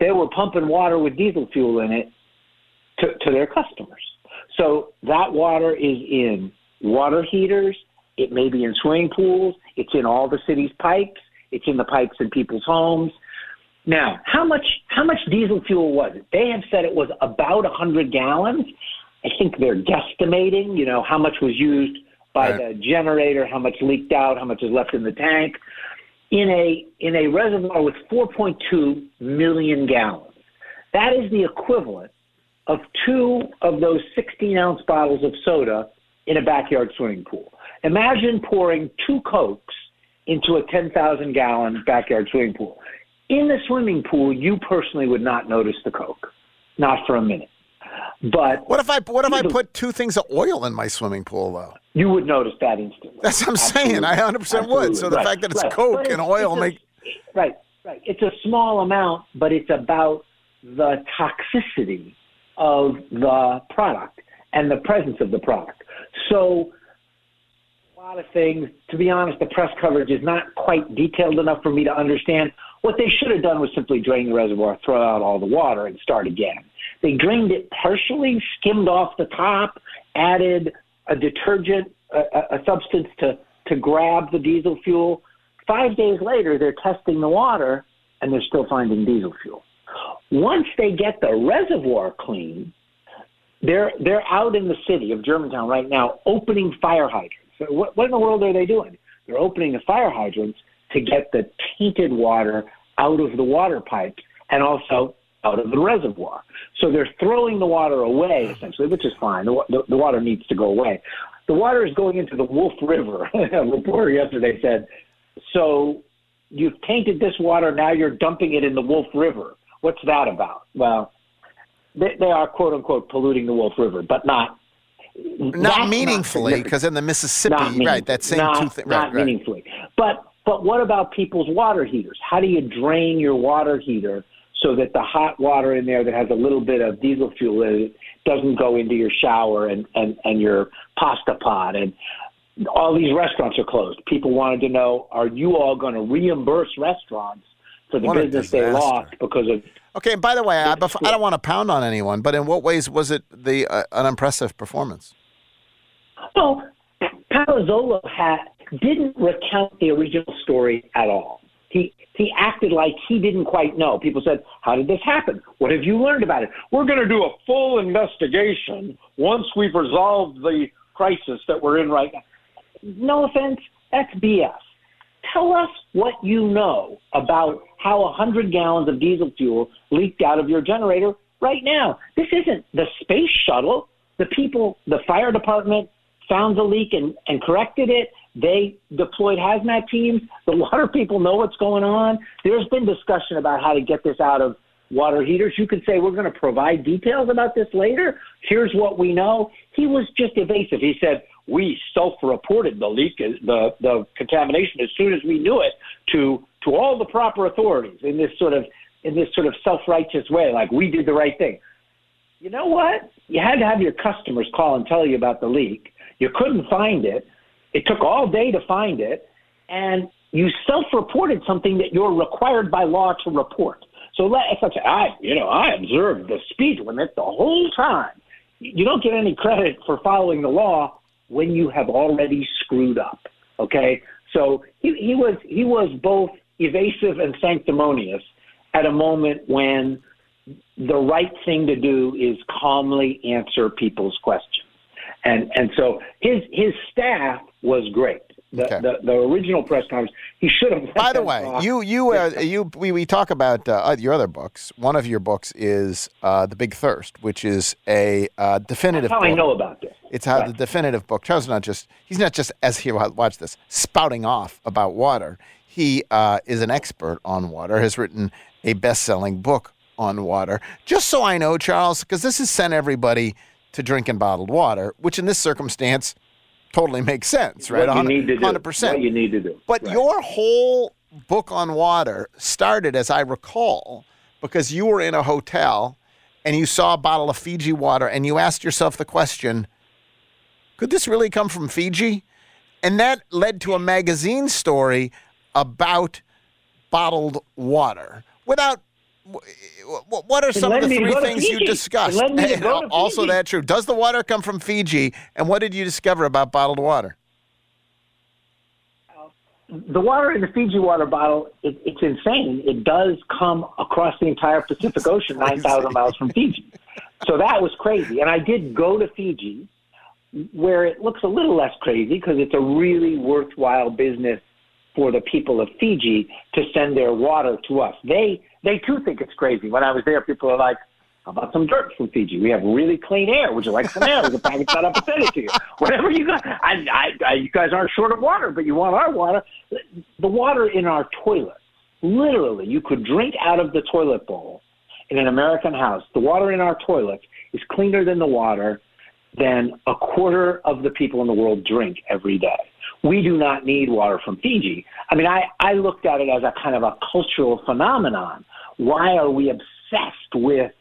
they were pumping water with diesel fuel in it to, to their customers. So that water is in water heaters, it may be in swimming pools, it's in all the city's pipes, it's in the pipes in people's homes. Now, how much how much diesel fuel was it? They have said it was about 100 gallons. I think they're guesstimating, you know, how much was used by Right. the generator, how much leaked out, how much is left in the tank. In a in a reservoir with 4.2 million gallons. That is the equivalent of two of those 16 ounce bottles of soda in a backyard swimming pool. Imagine pouring two Cokes into a 10,000 gallon backyard swimming pool. In the swimming pool, you personally would not notice the Coke, not for a minute. But what if I what if I put two things of oil in my swimming pool though? You would notice that instantly. That's what I'm saying. I 100 percent would. So the Right, fact that it's right. Coke But and oil it's a- make Right, right. It's a small amount, but it's about the toxicity of the product and the presence of the product. So, a lot of things, to be honest, the press coverage is not quite detailed enough for me to understand. What they should have done was simply drain the reservoir, throw out all the water, and start again. They drained it partially, skimmed off the top, added a detergent, a, a- substance to, to grab the diesel fuel. Five days later, they're testing the water, and they're still finding diesel fuel. Once they get the reservoir clean, they're they're out in the city of Germantown right now opening fire hydrants. So what, what in the world are they doing? They're opening the fire hydrants to get the tainted water out of the water pipes and also out of the reservoir. So they're throwing the water away essentially, which is fine. The, the, the water needs to go away. The water is going into the Wolf River. [laughs] A reporter yesterday said, "So you've tainted this water, now you're dumping it in the Wolf River. What's that about?" Well, they, they are quote unquote polluting the Wolf River, but not not meaningfully because in the Mississippi, right? That same not, two things, not right, right. meaningfully. But but what about people's water heaters? How do you drain your water heater so that the hot water in there that has a little bit of diesel fuel in it doesn't go into your shower and and and your pasta pot and all these restaurants are closed. People wanted to know: Are you all going to reimburse restaurants for the What business they lost because of Okay, and by the way, I, bef- I don't want to pound on anyone, but in what ways was it the uh, an impressive performance? Well, Palazzolo had didn't recount the original story at all. He he acted like he didn't quite know. People said, "How did this happen? What have you learned about it?" We're going to do a full investigation once we've resolved the crisis that we're in right now. No offense, that's BS. Tell us what you know about how a 100 gallons of diesel fuel leaked out of your generator right now. This isn't the space shuttle. The people, the fire department found the leak and, and corrected it. They deployed hazmat teams. The [laughs] water people know what's going on. There's been discussion about how to get this out of water heaters. You could say, we're going to provide details about this later. Here's what we know. He was just evasive. He said, we self-reported the leak, the, the contamination as soon as we knew it to, to all the proper authorities in this sort of, in this sort of self-righteous way, like we did the right thing. You know what? You had to have your customers call and tell you about the leak. You couldn't find it. It took all day to find it, and you self-reported something that you're required by law to report. So let if I say, I, you know, I observed the speed limit the whole time. You don't get any credit for following the law when you have already screwed up. Okay, so he, he was he was both evasive and sanctimonious at a moment when the right thing to do is calmly answer people's questions. And and so his his staff was great. The, the, the original press conference, he should have. By the way, you you uh, you we, we talk about uh, your other books. One of your books is uh, the Big Thirst, which is a uh, definitive. That's how I book. know about this. It's how Right. the definitive book. Charles is not just he's not just as he watch this spouting off about water. He uh, is an expert on water. Has written a best-selling book on water. Just so I know, Charles, because this has sent everybody to drinking bottled water, which in this circumstance totally makes sense, right? What you need to do. Hundred percent. What you need to do. But your whole book on water started, as I recall, because you were in a hotel and you saw a bottle of Fiji water and you asked yourself the question, could this really come from Fiji? And that led to a magazine story about bottled water without What are some of the three things you. Discussed? led me to [laughs] And go to also, that true. Does the water come from Fiji? And what did you discover about bottled water? the water in the Fiji water bottle, it, it's insane. It does come across the entire Pacific [laughs] Ocean, 9,000 miles from Fiji. So that was crazy. And I did go to Fiji, where it looks a little less crazy because it's a really worthwhile business for the people of Fiji to send their water to us. They they too think it's crazy. When I was there, people are like, "How about some dirt from Fiji? We have really clean air. Would you like some air? We can package that up and send it to you. Whatever you got. I, I, I, you guys aren't short of water, but you want our water. The water in our toilet, literally, you could drink out of the toilet bowl in an American house. The water in our toilet is cleaner than the water than a quarter of the people in the world drink every day. We do not need water from Fiji. I mean, I, I looked at it as a kind of a cultural phenomenon. Why are we obsessed with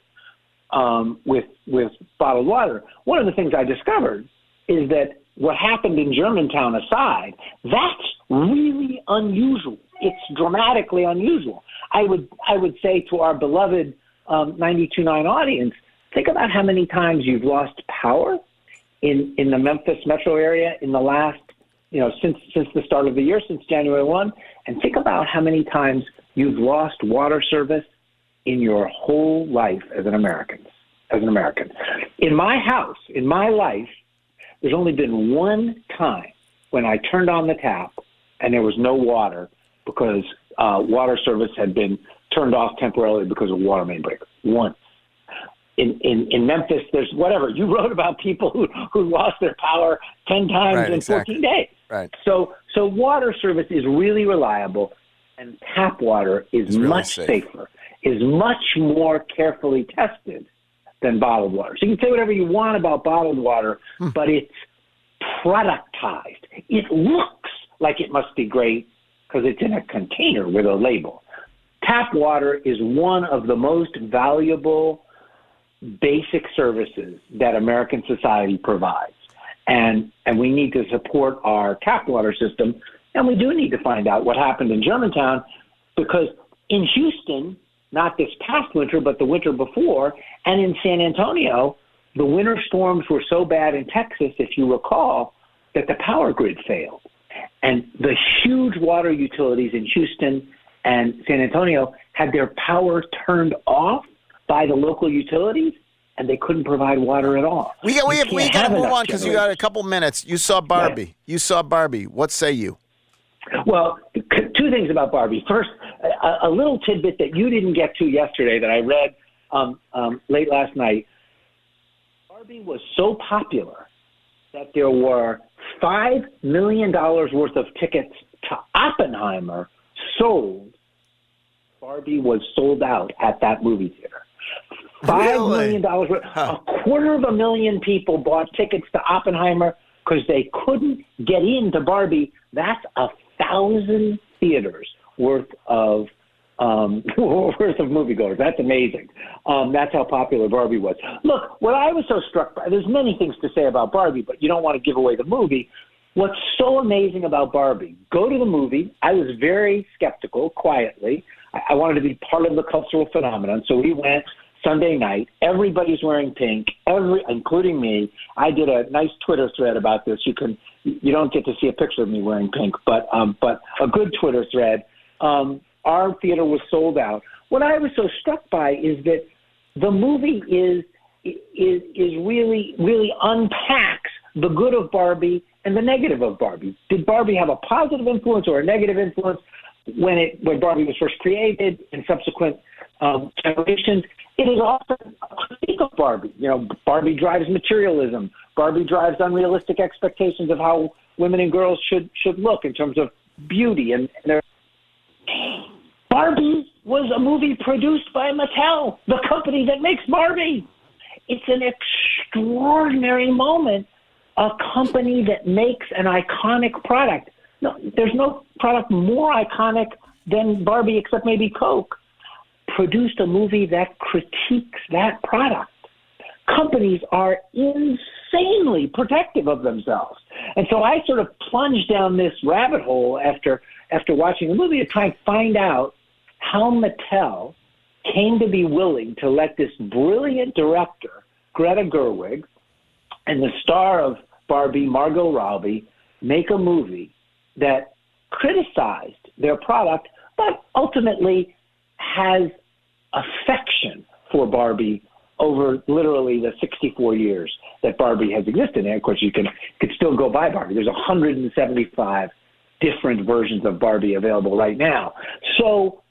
um, with with bottled water? One of the things I discovered is that what happened in Germantown aside, that's really unusual. It's dramatically unusual. I would I would say to our beloved um, 92.9 audience, think about how many times you've lost power in in the Memphis metro area in the last you know since since the start of the year since January 1 and think about how many times you've lost water service in your whole life as an American as an American in my house in my life there's only been one time when I turned on the tap and there was no water because uh, water service had been turned off temporarily because of water main break once in, in, in Memphis, there's whatever. You wrote about people who, who lost their power 10 times Right, in exactly. 14 days. Right. So, so water service is really reliable, and tap water is really much safe. safer, is much more carefully tested than bottled water. So you can say whatever you want about bottled water, Hmm. but it's productized. It looks like it must be great because it's in a container with a label. Tap water is one of the most valuable basic services that American society provides. And, and we need to support our tap water system. And we do need to find out what happened in Germantown because in Houston, not this past winter, but the winter before, and in San Antonio, the winter storms were so bad in Texas, if you recall, that the power grid failed. And the huge water utilities in Houston and San Antonio had their power turned off by the local utilities, and they couldn't provide water at all. We got, we have, we got to move on because you got a couple minutes. You saw Barbie. You saw Barbie. What say you? Well, two things about Barbie. First, a, a little tidbit that you didn't get to yesterday that I read um, um, late last night. Barbie was so popular that there were five million dollars worth of tickets to Oppenheimer sold. Barbie was sold out at that movie theater. Five Really? million dollars worth. A quarter of a million people bought tickets to Oppenheimer because they couldn't get into Barbie. That's a thousand theaters worth of um, [laughs] worth of moviegoers. That's amazing. Um, that's how popular Barbie was. Look, what I was so struck by, there's many things to say about Barbie, but you don't want to give away the movie. What's so amazing about Barbie? Go to the movie. I was very skeptical, quietly. I, I wanted to be part of the cultural phenomenon, so we went Sunday night. Everybody's wearing pink, every, including me. I did a nice Twitter thread about this. You can, you don't get to see a picture of me wearing pink, but um, but a good Twitter thread. Um, our theater was sold out. What I was so struck by is that the movie is is is really really unpacks the good of Barbie and the negative of Barbie. Did Barbie have a positive influence or a negative influence when it when Barbie was first created and subsequent um, generations? It is often a critique of Barbie. You know, Barbie drives materialism. Barbie drives unrealistic expectations of how women and girls should should look in terms of beauty and, and their Barbie was a movie produced by Mattel, the company that makes Barbie. It's an extraordinary moment. A company that makes an iconic product. No, there's no product more iconic than Barbie, except maybe Coke. Produced a movie that critiques that product. Companies are insanely protective of themselves, and so I sort of plunged down this rabbit hole after after watching the movie to try and find out how Mattel came to be willing to let this brilliant director, Greta Gerwig, and the star of Barbie, Margot Robbie, make a movie that criticized their product, but ultimately has affection for Barbie over literally the 64 years that Barbie has existed. And of course, you can could still go buy Barbie. There's 175 different versions of Barbie available right now. So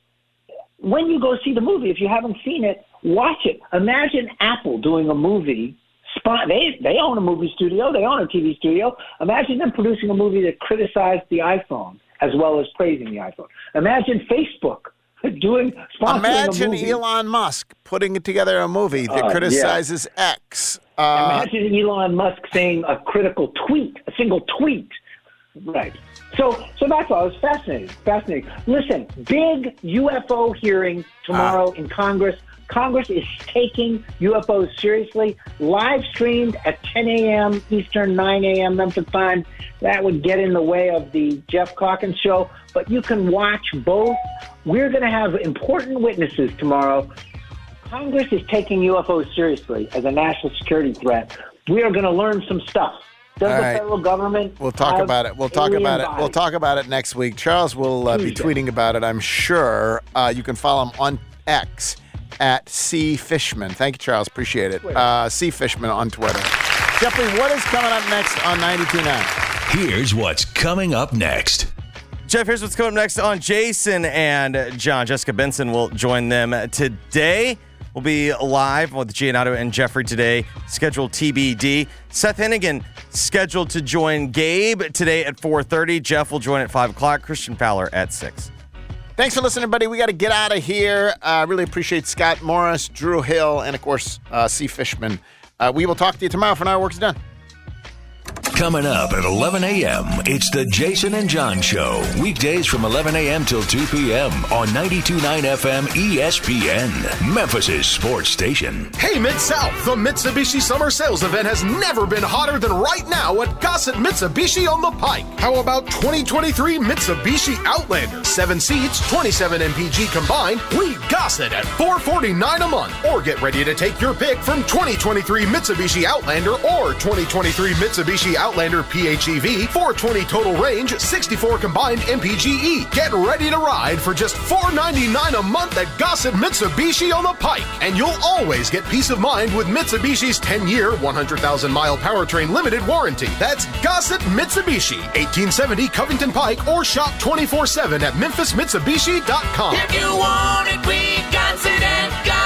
when you go see the movie, if you haven't seen it, watch it. Imagine Apple doing a movie. They they own a movie studio. They own a TV studio. Imagine them producing a movie that criticized the iPhone as well as praising the iPhone. Imagine Facebook [laughs] doing Imagine. Elon Musk putting together a movie that Uh, yeah. criticizes X. Uh, Imagine Elon Musk saying a critical tweet, a single tweet. Right. So, so that's all. It's fascinating. Fascinating. Listen, big UFO hearing tomorrow in Congress. Congress is taking UFOs seriously. Live streamed at 10 a.m. Eastern, 9 a.m. Memphis time. That would get in the way of the Geoff Calkins show, but you can watch both. We're going to have important witnesses tomorrow. Congress is taking UFOs seriously as a national security threat. We are going to learn some stuff. Does All the right. federal government? We'll talk about it. We'll talk about it. We'll talk about it next week. Charles will uh, be tweeting about it, I'm sure. Uh, you can follow him on X at C Fishman. Thank you, Charles. Appreciate it. Uh, C Fishman on Twitter. Jeffrey, what is coming up next on 92.9? Here's what's coming up next. Geoff, here's what's coming up next on Jason and John. Jessica Benson will join them today. We'll be live with Giannato and Jeffrey today, scheduled TBD. Seth Hennigan scheduled to join Gabe today at 4.30. Jeff will join at 5 o'clock. Christian Fowler at 6. Thanks for listening, everybody. We got to get out of here. Uh, really appreciate Scott Morris, Drew Hill, and of course, uh, C Fishman. Uh, we will talk to you tomorrow for now. Work's done. Coming up at 11 a.m., it's the Jason and John Show. Weekdays from 11 a.m. till 2 p.m. on 92.9 FM ESPN, Memphis' sports station. Hey, Mid South, the Mitsubishi Summer Sales Event has never been hotter than right now at Gossett Mitsubishi on the Pike. How about 2023 Mitsubishi Outlander? Seven seats, 27 MPG combined. We Gossett at 449 a month. Or get ready to take your pick from 2023 Mitsubishi Outlander or 2023 Mitsubishi Outlander PHEV, 420 total range, 64 combined MPGE. Get ready to ride for just 499 a month at Gossett Mitsubishi on the Pike. And you'll always get peace of mind with Mitsubishi's 10 year, 100,000 mile powertrain limited warranty. That's Gossett Mitsubishi, 1870 Covington Pike, or shop 24 7 at MemphisMitsubishi.com. If you want it, we got it Gossett Motor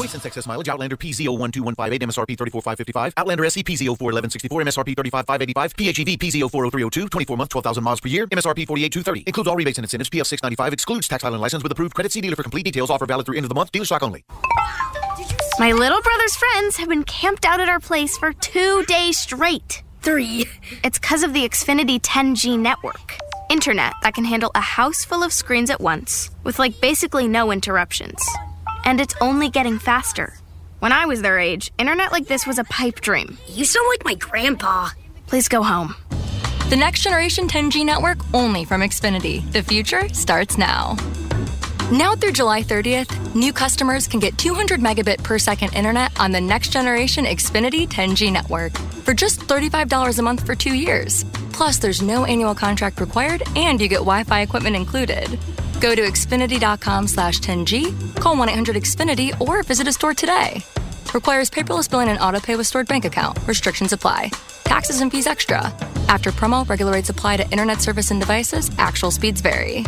Cars. Twice in excess mileage. Outlander PZ012158, MSRP 34555. Outlander SE PZ041164, MSRP 35585. PHEV PZ040302, 24 month, 12,000 miles per year. MSRP 48230. Includes all rebates and incentives. PF 695 excludes tax filing license with approved credit. See dealer for complete details. Offer valid through end of the month. Dealer stock only. My little brother's friends have been camped out at our place for two days straight. Three. It's because of the Xfinity 10G network. Internet that can handle a house full of screens at once, with like basically no interruptions. And it's only getting faster. When I was their age, internet like this was a pipe dream. You sound like my grandpa. Please go home. The next generation 10G network only from Xfinity. The future starts now. Now through July 30th, new customers can get 200 megabit per second internet on the next generation Xfinity 10G network for just $35 a month for two years. Plus, there's no annual contract required and you get Wi-Fi equipment included. Go to Xfinity.com slash 10G, call 1-800-XFINITY, or visit a store today. Requires paperless billing and autopay with stored bank account. Restrictions apply. Taxes and fees extra. After promo, regular rates apply to internet service and devices. Actual speeds vary.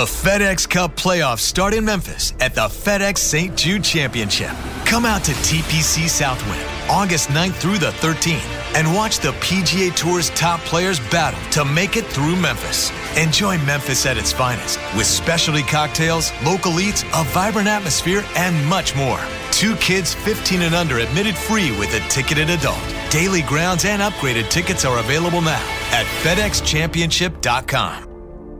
The FedEx Cup playoffs start in Memphis at the FedEx St. Jude Championship. Come out to TPC Southwind August 9th through the 13th and watch the PGA Tour's top players battle to make it through Memphis. Enjoy Memphis at its finest with specialty cocktails, local eats, a vibrant atmosphere, and much more. Two kids 15 and under admitted free with a ticketed adult. Daily grounds and upgraded tickets are available now at FedExChampionship.com.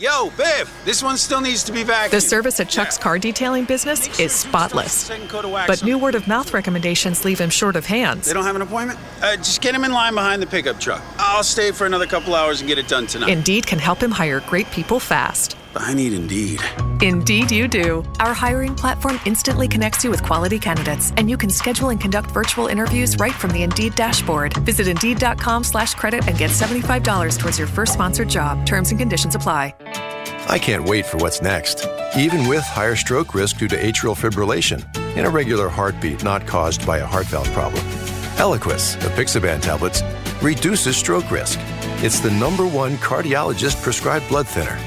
Yo, Biff, this one still needs to be vacuumed. The service at Chuck's car detailing business is spotless. But new word of mouth recommendations leave him short of hands. They don't have an appointment? Uh, just get him in line behind the pickup truck. I'll stay for another couple hours and get it done tonight. Indeed can help him hire great people fast. I need Indeed. Indeed, you do. Our hiring platform instantly connects you with quality candidates, and you can schedule and conduct virtual interviews right from the Indeed dashboard. Visit Indeed.com/slash credit and get $75 towards your first sponsored job. Terms and conditions apply. I can't wait for what's next, even with higher stroke risk due to atrial fibrillation and irregular heartbeat not caused by a heart valve problem. Eliquis, apixaban tablets, reduces stroke risk. It's the number one cardiologist prescribed blood thinner.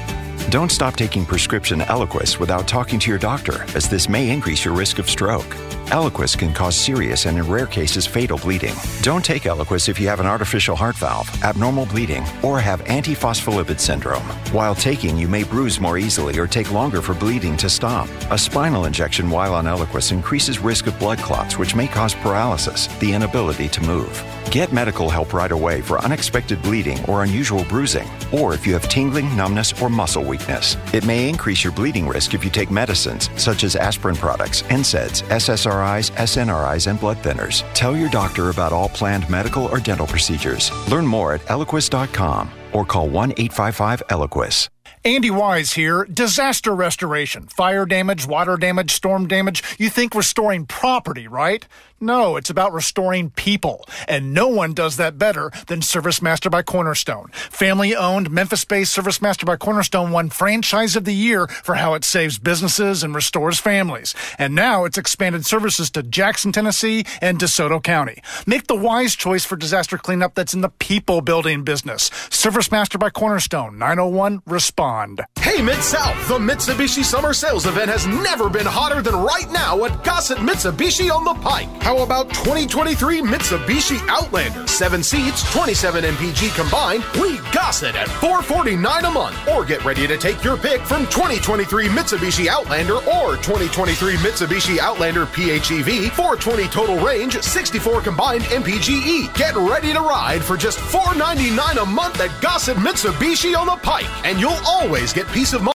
Don't stop taking prescription Eliquis without talking to your doctor, as this may increase your risk of stroke. Eliquis can cause serious and, in rare cases, fatal bleeding. Don't take Eliquis if you have an artificial heart valve, abnormal bleeding, or have antiphospholipid syndrome. While taking, you may bruise more easily or take longer for bleeding to stop. A spinal injection while on Eliquis increases risk of blood clots, which may cause paralysis, the inability to move. Get medical help right away for unexpected bleeding or unusual bruising, or if you have tingling, numbness, or muscle weakness. It may increase your bleeding risk if you take medicines such as aspirin products, NSAIDs, SNRIs, and blood thinners. Tell your doctor about all planned medical or dental procedures. Learn more at eliquis.com or call 1 855 Eliquis. Andy Wise here. Disaster restoration. Fire damage, water damage, storm damage. You think restoring property, right? No, it's about restoring people. And no one does that better than ServiceMaster by Cornerstone. Family owned, Memphis based ServiceMaster by Cornerstone won Franchise of the Year for how it saves businesses and restores families. And now it's expanded services to Jackson, Tennessee and DeSoto County. Make the wise choice for disaster cleanup that's in the people building business. ServiceMaster by Cornerstone, 901 Respond. Hey Mid South, the Mitsubishi Summer Sales Event has never been hotter than right now at Gossett Mitsubishi on the Pike. How about 2023 Mitsubishi Outlander? Seven seats, 27 mpg combined. We Gossett at 449 a month. Or get ready to take your pick from 2023 Mitsubishi Outlander or 2023 Mitsubishi Outlander PHEV. 420 total range, 64 combined MPGE. Get ready to ride for just 499 a month at Gossett Mitsubishi on the Pike. And you'll always get peace of mind.